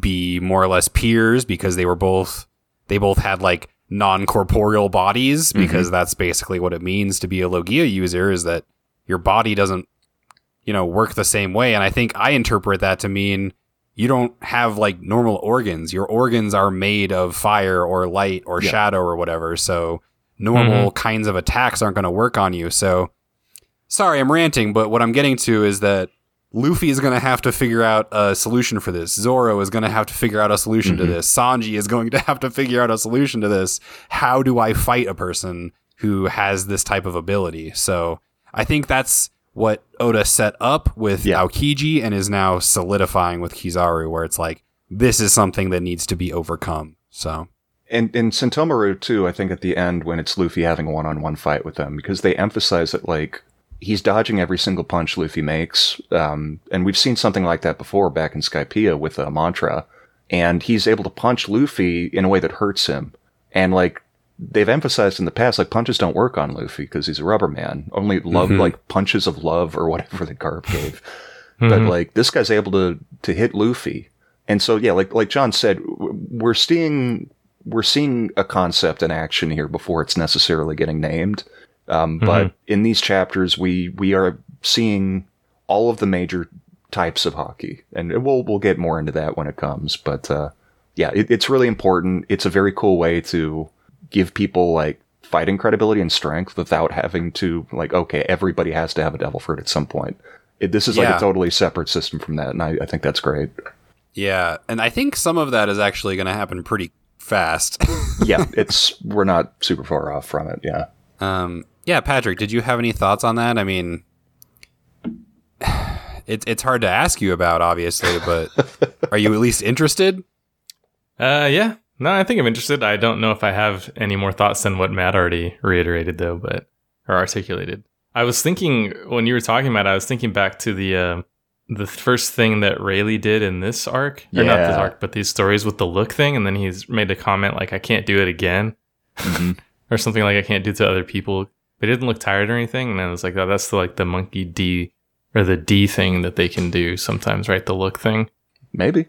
be more or less peers because they were both they both had like non-corporeal bodies mm-hmm. because that's basically what it means to be a Logia user is that your body doesn't you know work the same way. And I think I interpret that to mean you don't have like normal organs. Your organs are made of fire or light or Yeah. shadow or whatever. So normal mm-hmm. kinds of attacks aren't going to work on you. So sorry I'm ranting but what I'm getting to is that Luffy is going to have to figure out a solution for this. Zoro is going to have to figure out a solution to mm-hmm. this. Sanji is going to have to figure out a solution to this. How do I fight a person who has this type of ability? So I think that's what Oda set up with Yeah. Aokiji and is now solidifying with Kizaru, where it's like, this is something that needs to be overcome. So, And in Sentomaru too, I think at the end when it's Luffy having a one-on-one fight with them, because they emphasize that like he's dodging every single punch Luffy makes, um, and we've seen something like that before back in Skypiea with a mantra, and he's able to punch Luffy in a way that hurts him, and like they've emphasized in the past, like punches don't work on Luffy because he's a rubber man. Only love, mm-hmm. like punches of love or <laughs> whatever the Garp gave. But mm-hmm. like this guy's able to to hit Luffy, and so yeah, like like John said, we're seeing we're seeing a concept in action here before it's necessarily getting named. Um, But in these chapters, we we are seeing all of the major types of Haki, and we'll we'll get more into that when it comes. But uh, yeah, it, it's really important. It's a very cool way to give people like fighting credibility and strength without having to like okay, everybody has to have a devil fruit at some point. It, this is like Yeah. a totally separate system from that, and I, I think that's great. yeah. And I think some of that is actually going to happen pretty fast. <laughs> yeah, it's we're not super far off from it. Yeah. Um, yeah, Patrick, did you have any thoughts on that? I mean, <sighs> it's it's hard to ask you about, obviously, but <laughs> are you at least interested? Uh, yeah. No, I think I'm interested. I don't know if I have any more thoughts than what Matt already reiterated, though, but or articulated. I was thinking when you were talking about, it, I was thinking back to the uh, the first thing that Rayleigh did in this arc, or not this arc, but these stories with the look thing, and then he's made a comment like, "I can't do it again," <laughs> or something like, "I can't do it to other people." But he didn't look tired or anything, and I was like, "Oh, that's the, like the monkey D or the D thing that they can do sometimes, right? The look thing." Maybe.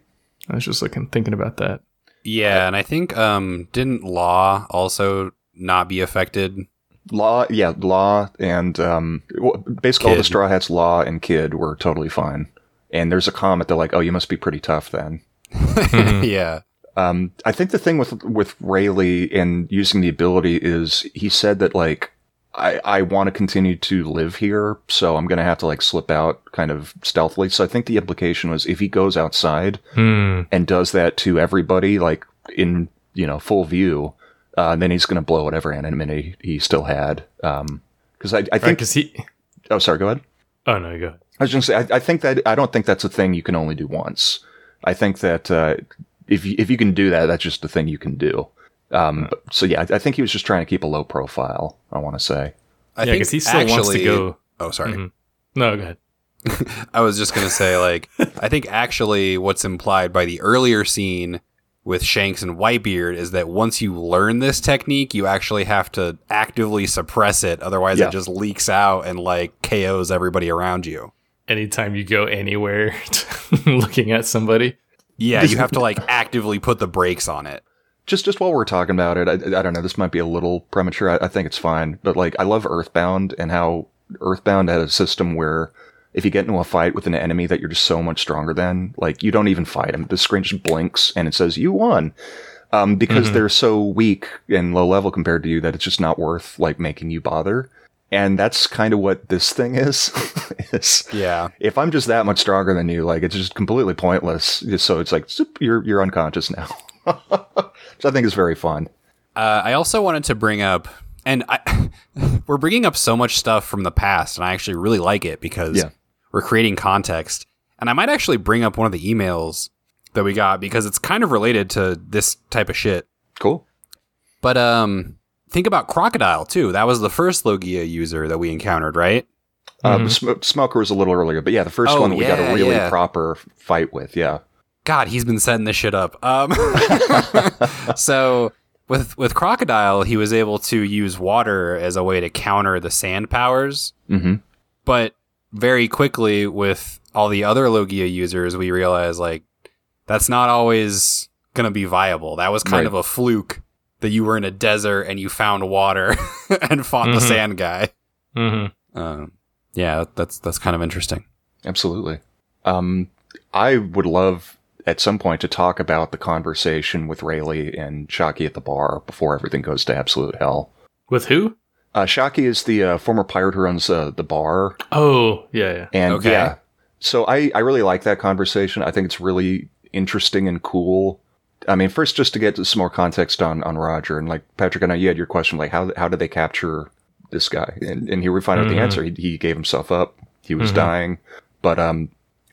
I was just looking, thinking about that. Yeah, and I think um, didn't Law also not be affected? Law, yeah, Law and um, well, basically all the Straw Hats, Law and Kid were totally fine. And there's a comment that like, oh, you must be pretty tough then. <laughs> yeah, Um, I think the thing with with Rayleigh and using the ability is he said that like I, I want to continue to live here, so I'm going to have to like slip out kind of stealthily. So I think the implication was if he goes outside Hmm. and does that to everybody, like in, you know, full view, uh, then he's going to blow whatever anonymity he still had. Um, cause I, I Right, think, because he. oh, sorry, go ahead. Oh no, you go. I was just say, I, I think that I don't think that's a thing you can only do once. I think that uh, if you, if you can do that, that's just a thing you can do. Um, but- so yeah, I, I think he was just trying to keep a low profile. I want to say. I yeah, think because he still wants to go. Oh, sorry. Mhm. No, go ahead. <laughs> I was just gonna say, like, I think actually what's implied by the earlier scene with Shanks and Whitebeard is that once you learn this technique, you actually have to actively suppress it, otherwise Yeah. it just leaks out and like KOs everybody around you. Anytime you go anywhere, <laughs> looking at somebody. Yeah, you have to like actively put the brakes on it. Just just while we're talking about it, I, I don't know. This might be a little premature. I, I think it's fine, but like I love Earthbound and how Earthbound had a system where if you get into a fight with an enemy that you're just so much stronger than, like you don't even fight him. The screen just blinks and it says you won. Um, because they're so weak and low level compared to you that it's just not worth like making you bother. And that's kind of what this thing is. <laughs> is Yeah. if I'm just that much stronger than you, like it's just completely pointless. So it's like zoop, you're you're unconscious now, which I think is very fun. Uh, I also wanted to bring up, and I, <laughs> we're bringing up so much stuff from the past, and I actually really like it because Yeah. we're creating context. And I might actually bring up one of the emails that we got because it's kind of related to this type of shit. Cool. But um, think about Crocodile too. That was the first Logia user that we encountered, right? Um, Sm- Smoker was a little earlier, but yeah, the first Oh, one that we got a really yeah. proper fight with. Yeah. God, he's been setting this shit up. Um, <laughs> so with with Crocodile, he was able to use water as a way to counter the sand powers. Mm-hmm. But very quickly, with all the other Logia users, we realized like that's not always gonna be viable. That was kind Right. of a fluke that you were in a desert and you found water <laughs> and fought the Mhm. sand guy. Mm-hmm. Um, yeah, that's that's kind of interesting. Absolutely. Um, I would love at some point to talk about the conversation with Rayleigh and Shaki at the bar before everything goes to absolute hell. With who? Uh, Shaki is the uh, former pirate who runs uh, the bar, Oh, yeah, yeah. and Okay. yeah. So I, I really like that conversation. I think it's really interesting and cool. I mean, first, just to get some more context on, on Roger and like Patrick, I know you had your question, like how how did they capture this guy? And, and here we find out the Mhm. answer. He, he gave himself up. He was Mhm. dying, but um,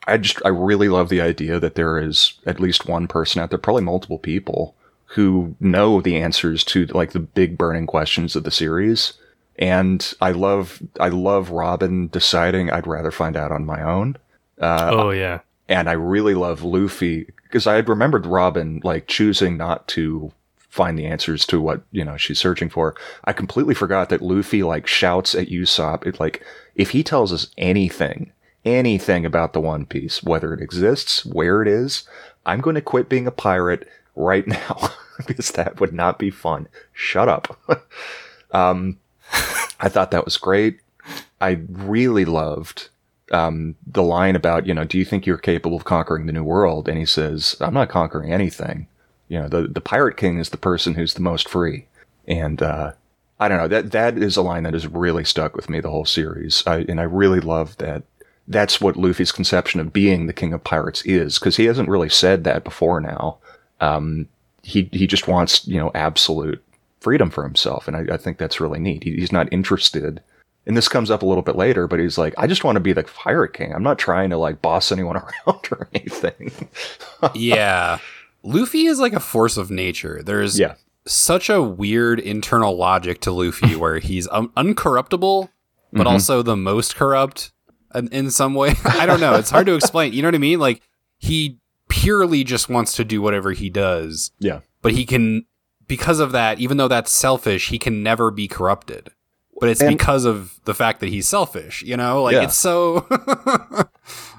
I just I really love the idea that there is at least one person out there, probably multiple people, who know the answers to like the big burning questions of the series. And I love I love Robin deciding I'd rather find out on my own. Uh, oh, yeah. and I really love Luffy because I had remembered Robin like choosing not to find the answers to what you know she's searching for. I completely forgot that Luffy like shouts at Usopp. It like if he tells us anything, anything about the One Piece, whether it exists, where it is, I'm going to quit being a pirate right <laughs> now because that would not be fun. Shut up. <laughs> um, I thought that was great. I really loved um, the line about, you know, do you think you're capable of conquering the new world? And he says, I'm not conquering anything. You know, the, the pirate king is the person who's the most free. And, uh, I don't know, that, that is a line that has really stuck with me the whole series. I, and I really love that that's what Luffy's conception of being the king of pirates is, because he hasn't really said that before now. Um, he, he just wants, you know, absolute freedom for himself. And I, I think that's really neat. He, he's not interested and this comes up a little bit later, but he's like, I just want to be the pirate king. I'm not trying to like boss anyone <laughs> around or anything. <laughs> yeah. Luffy is like a force of nature. There's Yeah. such a weird internal logic to Luffy <laughs> where he's um, uncorruptible, but Mhm. also the most corrupt in, in some way. <laughs> I don't know. It's hard to explain. You know what I mean? Like, he purely just wants to do whatever he does, Yeah. but he can, because of that, even though that's selfish, he can never be corrupted. But it's And- because of the fact that he's selfish, you know? Like, Yeah. it's so. <laughs>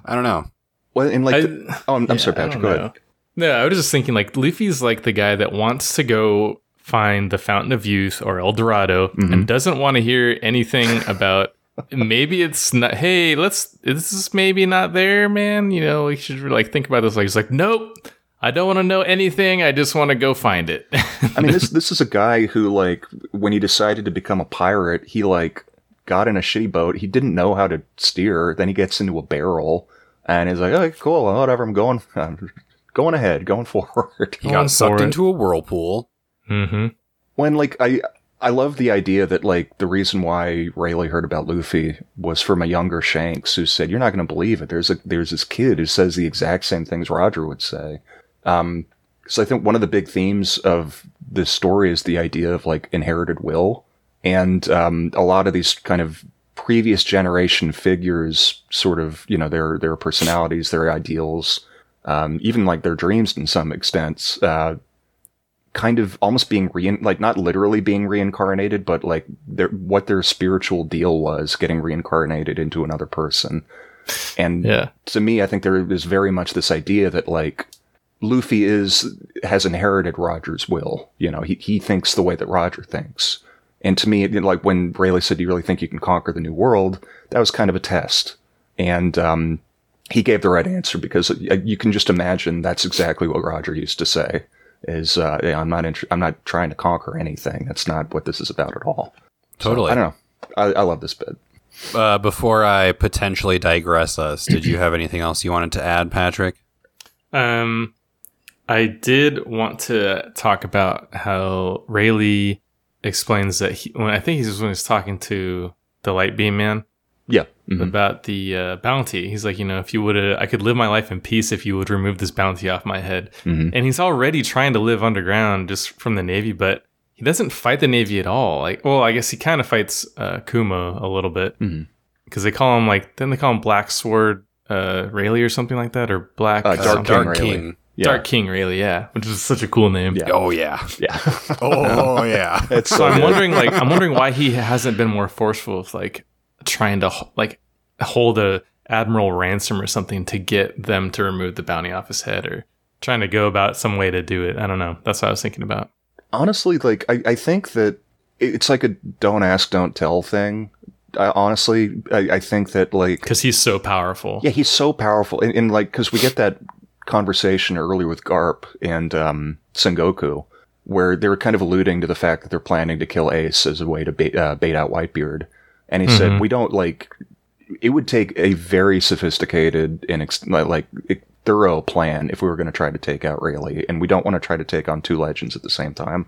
I don't know. Well, and like, I- the- oh, I'm, I'm sorry, Patrick. Go know. ahead. No, I was just thinking like Luffy's like the guy that wants to go find the Fountain of Youth or El Dorado Mhm. and doesn't want to hear anything about maybe it's not hey, let's this is maybe not there, man. You know, we should like think about this like it's like, Nope, I don't want to know anything. I just want to go find it. I mean, this <laughs> this is a guy who like when he decided to become a pirate, he like got in a shitty boat. He didn't know how to steer. Then he gets into a barrel and he's like, "Okay, cool, whatever. I'm going, I'm going ahead, going <laughs> forward." He Going got sucked for it. into a whirlpool. mm-hmm. when like I I love the idea that like the reason why Rayleigh heard about Luffy was from a younger Shanks who said, "You're not going to believe it. There's a there's this kid who says the exact same things Roger would say." Um, so I think one of the big themes of this story is the idea of like inherited will, and um, a lot of these kind of previous generation figures, sort of you know their their personalities, their ideals, um, even like their dreams in some extents. Uh, kind of almost being rein like not literally being reincarnated, but like their what their spiritual deal was getting reincarnated into another person. And Yeah. to me, I think there is very much this idea that like Luffy is has inherited Roger's will. You know, he he thinks the way that Roger thinks. And to me, like when Rayleigh said, "Do you really think you can conquer the new world?" That was kind of a test, and um, he gave the right answer because uh, you can just imagine that's exactly what Roger used to say. Is uh, I'm not inter- I'm not trying to conquer anything. That's not what this is about at all. So, Totally. I don't know. I, I love this bit. Uh, before I potentially digress us, did you have anything else you wanted to add, Patrick? Um, I did want to talk about how Rayleigh explains that he, when I think he's when he's talking to the Light Beam Man Yeah. Mhm. about the uh, bounty. He's like, you know, if you would, I could live my life in peace if you would remove this bounty off my head. Mhm. And he's already trying to live underground just from the Navy, but he doesn't fight the Navy at all. Like, well, I guess he kind of fights uh, Kuma a little bit because they call him like, then they call him Black Sword uh, Rayleigh or something like that, or Black Uh, Dark something. King Dark Rayleigh. King. Yeah. Dark King Rayleigh, yeah, which is such a cool name. Yeah. Oh yeah. Yeah. <laughs> Oh yeah. <laughs> it's So I'm wondering, like, I'm wondering why he hasn't been more forceful with like trying to like hold a admiral ransom or something to get them to remove the bounty off his head, or trying to go about some way to do it. I don't know. That's what I was thinking about. honestly, like I, I think that it's like a don't ask, don't tell thing. I, honestly, I, I think that like Because he's so powerful. yeah, he's so powerful, and, and like because we get that conversation earlier with Garp and um, Sengoku, where they were kind of alluding to the fact that they're planning to kill Ace as a way to bait, uh, bait out Whitebeard, and he said Mhm. we don't like. It would take a very sophisticated and ex- like thorough plan if we were going to try to take out Rayleigh, and we don't want to try to take on two legends at the same time.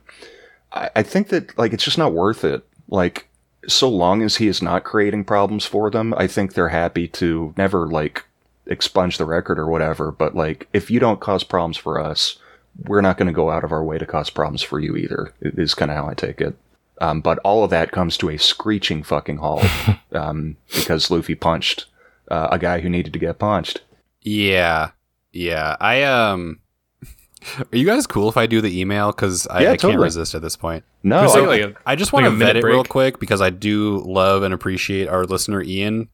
I, I think that like it's just not worth it. Like so long as he is not creating problems for them, I think they're happy to never like expunge the record or whatever. But like if you don't cause problems for us, we're not going to go out of our way to cause problems for you either. Is kind of how I take it. Um, but all of that comes to a screeching fucking halt <laughs> um, because Luffy punched uh, a guy who needed to get punched. Yeah. Yeah. I um. <laughs> Are you guys cool if I do the email? Because I, Yeah, I can't resist at this point. No, Can I- like, a- I just want a to vet it real quick because I do love and appreciate our listener Ian,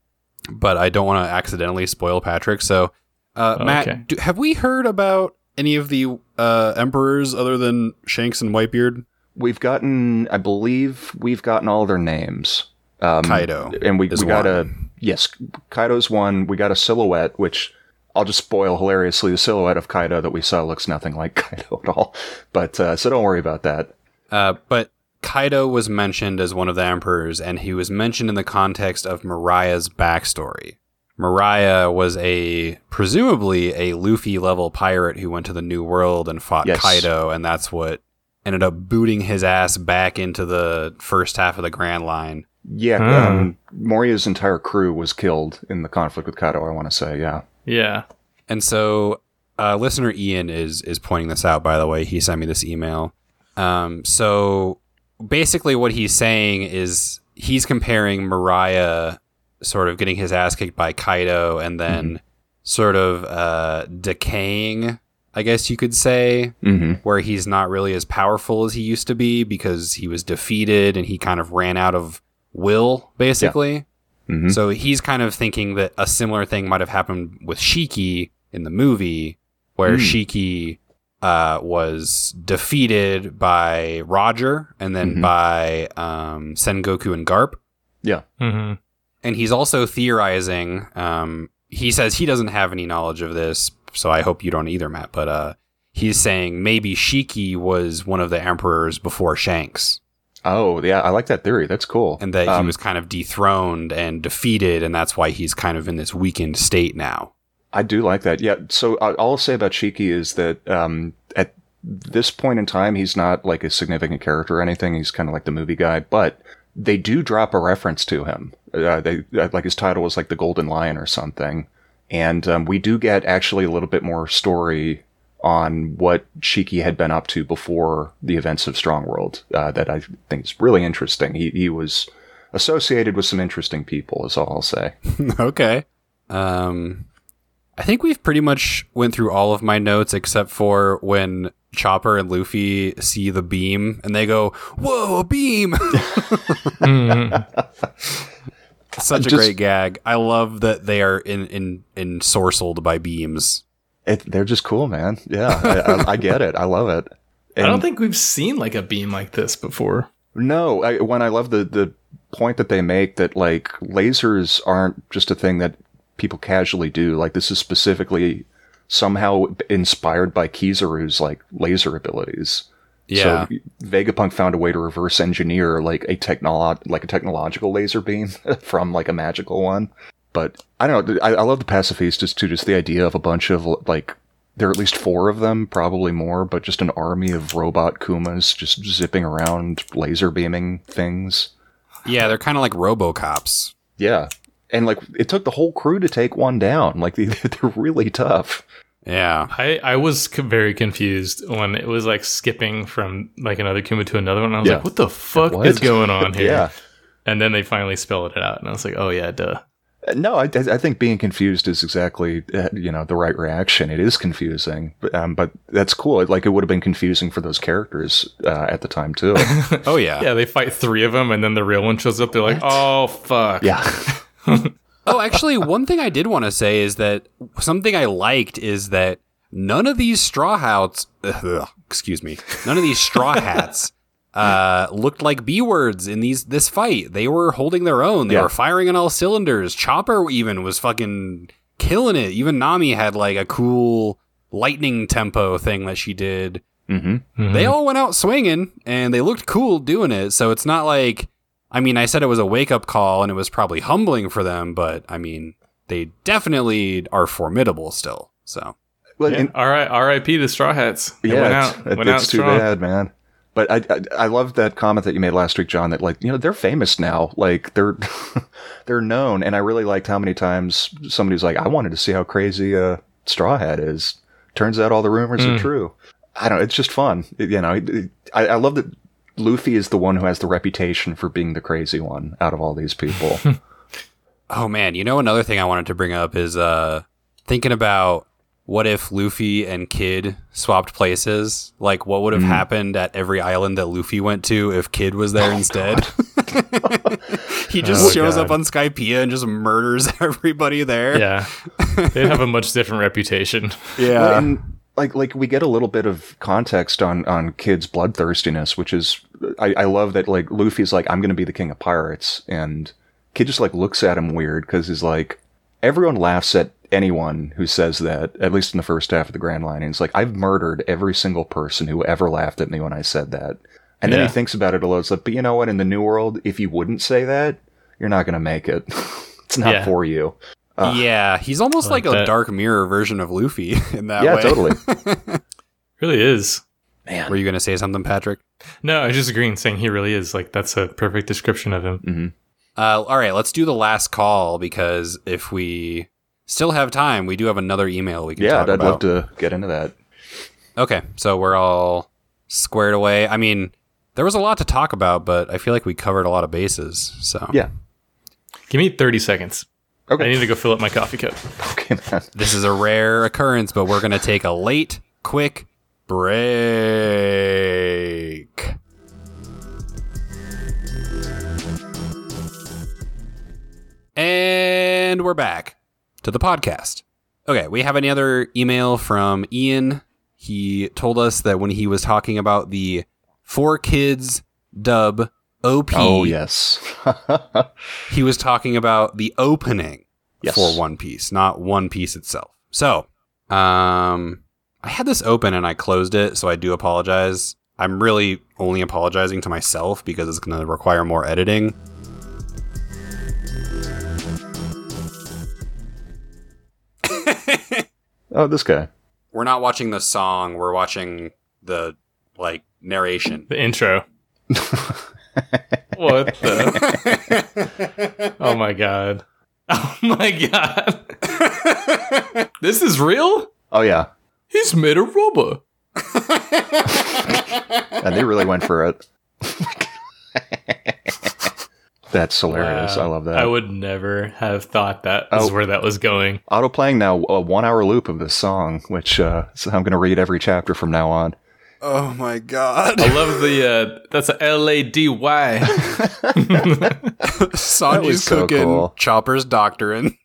but I don't want to accidentally spoil Patrick. So, uh, Oh, Matt, okay. do, have we heard about any of the uh, emperors other than Shanks and Whitebeard? We've gotten, I believe, we've gotten all their names. Um, Kaido and we, we got a yes, Kaido's one. We got a silhouette, which I'll just spoil hilariously. The silhouette of Kaido that we saw looks nothing like <laughs> Kaido at all. But uh, so don't worry about that. Uh, but Kaido was mentioned as one of the emperors, and he was mentioned in the context of Moria's backstory. Moria was a presumably a Luffy level pirate who went to the New World and fought Yes. Kaido, and that's what ended up booting his ass back into the first half of the Grand Line. Yeah, Hmm. um, Moria's entire crew was killed in the conflict with Kaido. I want to say, yeah. yeah. And so, uh, listener Ian is is pointing this out. By the way, he sent me this email. Um, so basically, what he's saying is he's comparing Moria sort of getting his ass kicked by Kaido, and then sort of uh, decaying. I guess you could say Mm-hmm. where he's not really as powerful as he used to be because he was defeated and he kind of ran out of will, basically. Mm-hmm. So he's kind of thinking that a similar thing might have happened with Shiki in the movie, where Hmm. Shiki uh, was defeated by Roger and then Mhm. by um, Sengoku and Garp. yeah. hmm And he's also theorizing. Um, he says he doesn't have any knowledge of this, so I hope you don't either, Matt. But uh, he's saying maybe Shiki was one of the emperors before Shanks, Oh, yeah, I like that theory. That's cool. and that Um, he was kind of dethroned and defeated, and that's why he's kind of in this weakened state now. I do like that. Yeah. So all I'll say about Shiki is that um, at this point in time, he's not like a significant character or anything. He's kind of like the movie guy, but they do drop a reference to him. Uh, they uh, like his title was like the Golden Lion or something, and um, we do get actually a little bit more story on what Shiki had been up to before the events of Strongworld. Uh, that I think is really interesting. He he was associated with some interesting people. Is all I'll say. <laughs> okay. Um, I think we've pretty much went through all of my notes except for when Chopper and Luffy see the beam and they go, "Whoa, a beam!" <laughs> <laughs> Mhm. Such a Just- great gag. I love that they are in in ensorcelled by beams. It, they're just cool, man. Yeah, I, I, I get it. I love it. I don't think we've seen like a beam like this before. No, I, when I love the the point that they make that like lasers aren't just a thing that people casually do. Like this is specifically somehow inspired by Kizaru's like laser abilities. Yeah. So Vegapunk found a way to reverse engineer like a technolo- like a technological laser beam <laughs> from like a magical one. But I don't know. I, I love the pacifistas too. Just the idea of a bunch of like there are at least four of them, probably more, but just an army of robot Kumas just zipping around, laser beaming things. yeah, they're kind of like RoboCops. Yeah, and like it took the whole crew to take one down. Like <laughs> they, they're really tough. Yeah. I, I was c- very confused when it was like skipping from like another Kuma to another one. I was Yeah. like, what the fuck What? is going on here? Yeah. And then they finally spelled it out, and I was like, oh yeah, duh. Uh, No, I, I think being confused is exactly uh, you know the right reaction. It is confusing, but, um, but that's cool. Like it would have been confusing for those characters uh, at the time too. <laughs> Oh yeah. Yeah, they fight three of them, and then the real one shows up. They're like, oh fuck. yeah, <laughs> <laughs> Oh, actually, one thing I did want to say is that something I liked is that none of these straw hats, ugh, excuse me, none of these straw <laughs> hats uh, looked like B words in these this fight. They were holding their own. They Yeah. were firing on all cylinders. Chopper even was fucking killing it. Even Nami had like a cool lightning tempo thing that she did. hmm Mhm. They all went out swinging and they looked cool doing it. So it's not like, I mean, I said it was a wake up call and it was probably humbling for them, but I mean, they definitely are formidable still. So well, Yeah, and- all right, R.I.P. the Straw Hats. They yeah, went it's, out. it- went out too strong. bad, man. But I, I I love that comment that you made last week, John. That like you know they're famous now, like they're <laughs> they're known, and I really liked how many times somebody's like, I wanted to see how crazy a Straw Hat is. Turns out all the rumors Hmm. are true. I don't. know. It's just fun, It- you know. it- it- I, I love that Luffy is the one who has the reputation for being the crazy one out of all these people. <laughs> Oh man, you know another thing I wanted to bring up is uh thinking about what if Luffy and Kid swapped places? Like what would have happened at every island that Luffy went to if Kid was there instead? <laughs> he just Oh, shows God. up on Skypiea and just murders <laughs> everybody there. Yeah, they'd have a much different reputation. Yeah. Well, and like like we get a little bit of context on on Kid's bloodthirstiness, which is I, I love that like Luffy's like I'm going to be the king of pirates, and Kid just like looks at him weird because he's like everyone laughs at anyone who says that at least in the first half of the Grand Line. And it's like I've murdered every single person who ever laughed at me when I said that, and then he thinks about it a lot. It's like, but you know what? In the new world, if you wouldn't say that, you're not going to make it. <laughs> it's not Yeah. for you. Ugh. yeah, he's almost I like like, a dark mirror version of Luffy <laughs> in that yeah, way. totally. <laughs> really is. Man. Were you going to say something, Patrick? No, I was just agreeing, saying he really is. Like that's a perfect description of him. hmm Uh, all right, let's do the last call because if we still have time, we do have another email we can Yeah, talk I'd about. love to get into that. Okay, so we're all squared away. I mean, there was a lot to talk about, but I feel like we covered a lot of bases. So Yeah. Give me thirty seconds. Okay. I need to go fill up my coffee cup. Okay, man. this is a rare occurrence, but we're gonna take a late, quick break. And we're back to the podcast. Okay, we have another email from Ian. He told us that when he was talking about the 4Kids dub OP, Oh, yes. <laughs> he was talking about the opening Yes. for One Piece, not One Piece itself. So, um, I had this open and I closed it, so I do apologize. I'm really only apologizing to myself because it's going to require more editing. <laughs> Oh, this guy. We're not watching the song, we're watching the like narration. The intro. <laughs> what the? oh my god. <laughs> Oh my god. <laughs> this is real? Oh yeah, He's made of rubber. and they really went for it. That's hilarious. Wow. I love that. I would never have thought that was Oh. where that was going. Auto playing now a one hour loop of this song, which uh, so I'm going to read every chapter from now on. Oh my god. I love the uh that's a L A D Y. <laughs> <laughs> Sanji's was so cooking cool. Chopper's doctrine.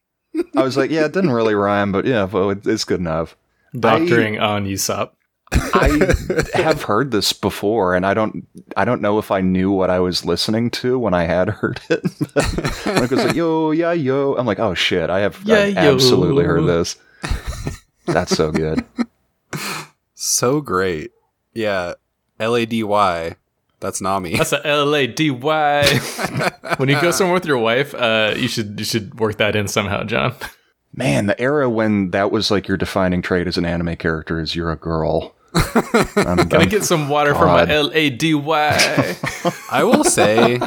I was like, yeah, it didn't really rhyme, but yeah, well, it's good enough. Doctoring on Usopp. I <laughs> have heard this before, and I don't, I don't know if I knew what I was listening to when I had heard it. when it was like, yo, yeah, yo, I'm like, oh shit, I have, Yeah, I've yo. absolutely heard this. That's so good. So great. Yeah. L A D Y. That's Nami. That's a L A D Y. <laughs> When you go somewhere with your wife, uh, you should you should work that in somehow, John. Man, the era when that was like your defining trait as an anime character is you're a girl. <laughs> I'm- Can I I'm- get some water from God. my L A D Y? <laughs> I will say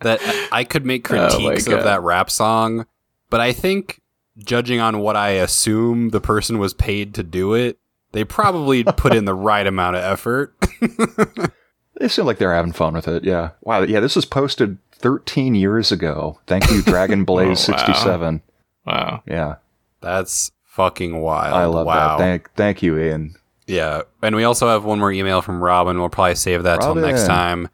that I could make Oh critiques of that rap song, but I think judging on what I assume the person was paid to do it, they probably put in the <laughs> right amount of effort. <laughs> They seem like they're having fun with it. Yeah. Wow. Yeah. This was posted 13 years ago. Thank you, Dragon <laughs> Blaze Oh, wow. 67. Wow. Yeah. That's fucking wild. I love wow. that. Thank, thank you, Ian. Yeah, and we also have one more email from Robin. We'll probably save that till next time.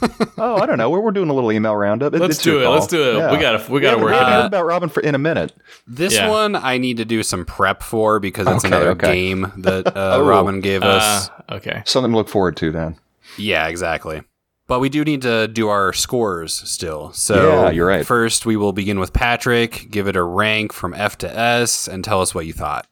<laughs> Oh, I don't know. We're, we're doing a little email roundup. It- Let's it's your do it. call. Let's do it. Yeah. We gotta we gotta We work it haven't heard about Robin for in a minute. This Yeah. one I need to do some prep for because it's Okay, another okay. game that uh, <laughs> Oh. Robin gave us. Uh, okay. Something to look forward to then. Yeah, exactly. But we do need to do our scores still. So Yeah, you're right. First, we will begin with Patrick. Give it a rank from F to S, and tell us what you thought.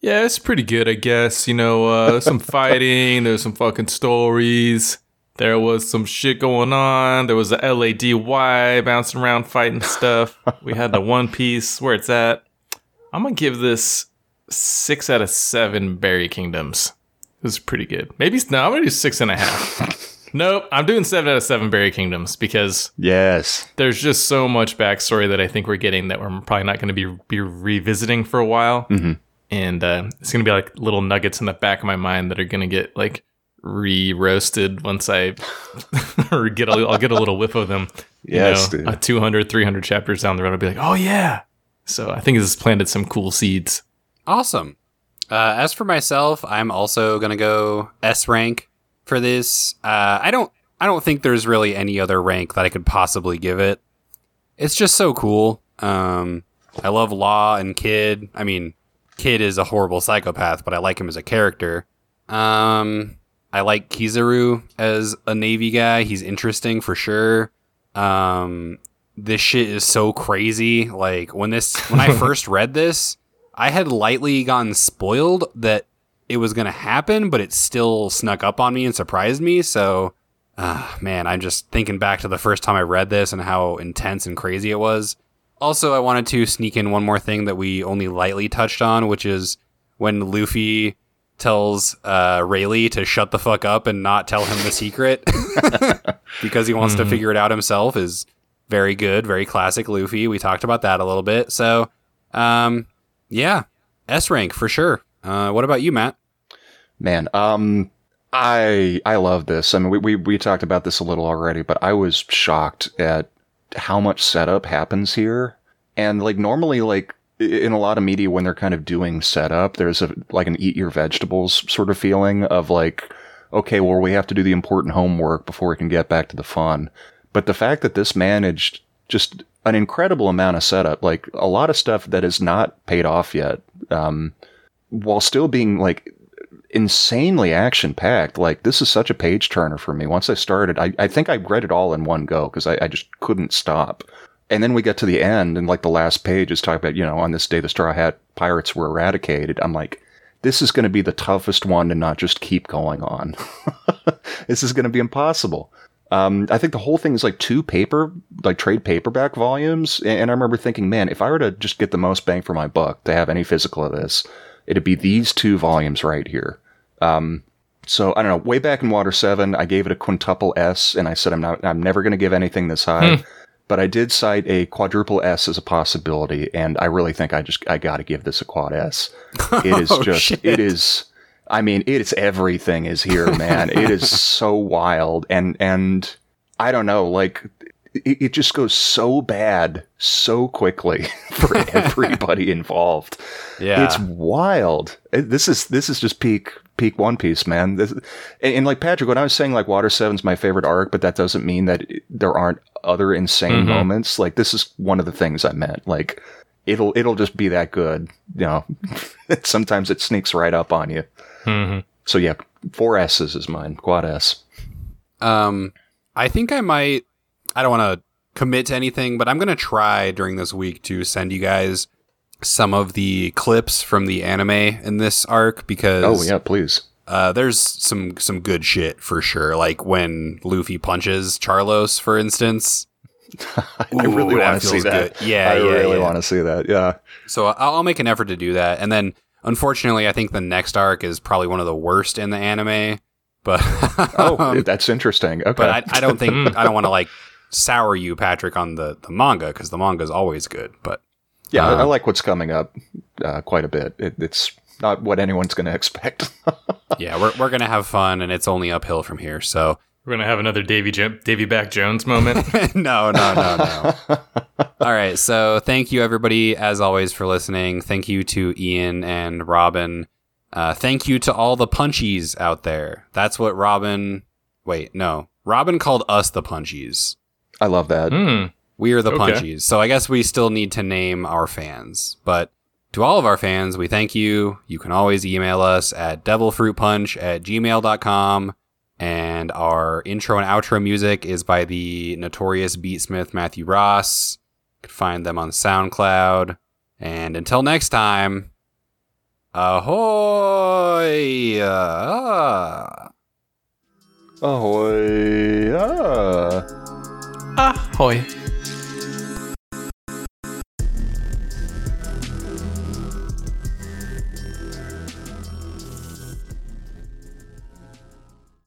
Yeah, it's pretty good, I guess. You know, uh, some <laughs> fighting. There's some fucking stories. There was some shit going on. There was the L A D Y bouncing around fighting stuff. We had the One Piece where it's at. I'm gonna give this six out of seven Berry Kingdoms. This is pretty good. Maybe no, I'm gonna do six and a half. <laughs> nope, I'm doing seven out of seven Berry Kingdoms because Yes. there's just so much backstory that I think we're getting that we're probably not going to be be revisiting for a while, Mhm. and uh, it's going to be like little nuggets in the back of my mind that are going to get like re-roasted once I <laughs> or get a, I'll get a little whiff of them. You Yes, know, dude. uh, 200, 300 chapters down the road, I'll be like, oh yeah. So I think this has planted some cool seeds. Awesome. Uh, as for myself, I'm also gonna go S rank for this. Uh, I don't. I don't think there's really any other rank that I could possibly give it. It's just so cool. Um, I love Law and Kid. I mean, Kid is a horrible psychopath, but I like him as a character. Um, I like Kizaru as a Navy guy. He's interesting for sure. Um, this shit is so crazy. Like when this, when I <laughs> first read this, I had lightly gotten spoiled that it was going to happen, but it still snuck up on me and surprised me. So, uh, man, I'm just thinking back to the first time I read this and how intense and crazy it was. Also, I wanted to sneak in one more thing that we only lightly touched on, which is when Luffy tells uh, Rayleigh to shut the fuck up and not tell him the secret <laughs> because he wants to Mhm. figure it out himself is very good, very classic Luffy. We talked about that a little bit. So, um, yeah, S rank for sure. Uh, what about you, Matt? Man, um, I I love this. I mean, we, we we talked about this a little already, but I was shocked at how much setup happens here. And like normally, like in a lot of media, when they're kind of doing setup, there's a like an eat your vegetables sort of feeling of like, okay, well, we have to do the important homework before we can get back to the fun. But the fact that this managed just an incredible amount of setup, like a lot of stuff that is not paid off yet, um, while still being like insanely action packed. Like this is such a page turner for me. Once I started, I, I think I read it all in one go because I, I just couldn't stop. And then we get to the end and like the last page is talking about, you know, on this day the Straw Hat Pirates were eradicated. I'm like, this is going to be the toughest one to not just keep going on. <laughs> this is going to be impossible. Um, I think the whole thing is like two paper, like trade paperback volumes. And, I remember thinking, man, if I were to just get the most bang for my buck to have any physical of this, it'd be these two volumes right here. Um, so I don't know. Way back in Water Seven, I gave it a quintuple S, and I said I'm not. I'm never going to give anything this high. But I did cite a quadruple S as a possibility, and I really think I just I got to give this a quad S. <laughs> It is Oh, just. shit. It is. I mean, it's everything is here, man. it is <laughs> so wild, and and I don't know, like it, it just goes so bad so quickly <laughs> for <laughs> everybody involved. Yeah. It's wild. This is this is just peak peak One Piece, man. This, and, and like Patrick, when I was saying like Water Seven's my favorite arc, but that doesn't mean that it- there aren't other insane Mhm. moments. Like this is one of the things I meant. Like it'll it'll just be that good. You know, <laughs> sometimes it sneaks right up on you. hmm So yeah, four S's is mine. Quad S. Um, I think I might. I don't want to commit to anything, but I'm gonna try during this week to send you guys some of the clips from the anime in this arc because Oh yeah, please. uh, there's some some good shit for sure. Like when Luffy punches Charlos, for instance. <laughs> I really want to see that. good. Yeah, I yeah, really yeah. want to see that. Yeah. So I'll, I'll make an effort to do that, and then unfortunately, I think the next arc is probably one of the worst in the anime. But <laughs> Oh, um, that's interesting. Okay. but I, I don't think <laughs> I don't want to like sour you, Patrick, on the the manga because the manga is always good. But yeah, I- I um, like what's coming up uh, quite a bit. It, it's not what anyone's going <laughs> to expect. <laughs> yeah, we're we're gonna have fun, and it's only uphill from here. So We're gonna have another Davy jo- Davy Back Jones moment. <laughs> no, no, no, no. All right. So thank you, everybody, as always, for listening. Thank you to Ian and Robin. Uh, thank you to all the punchies out there. That's what Robin. Wait, no. Robin called us the punchies. I love that. Hmm. We are the Okay. punchies. So I guess we still need to name our fans. But to all of our fans, we thank you. You can always email us at devilfruitpunch at gmail.com. And our intro and outro music is by the notorious beatsmith Matthew Ross. You can find them on SoundCloud. And until next time, ahoy! Uh, Ahoy! Ah. Ahoy.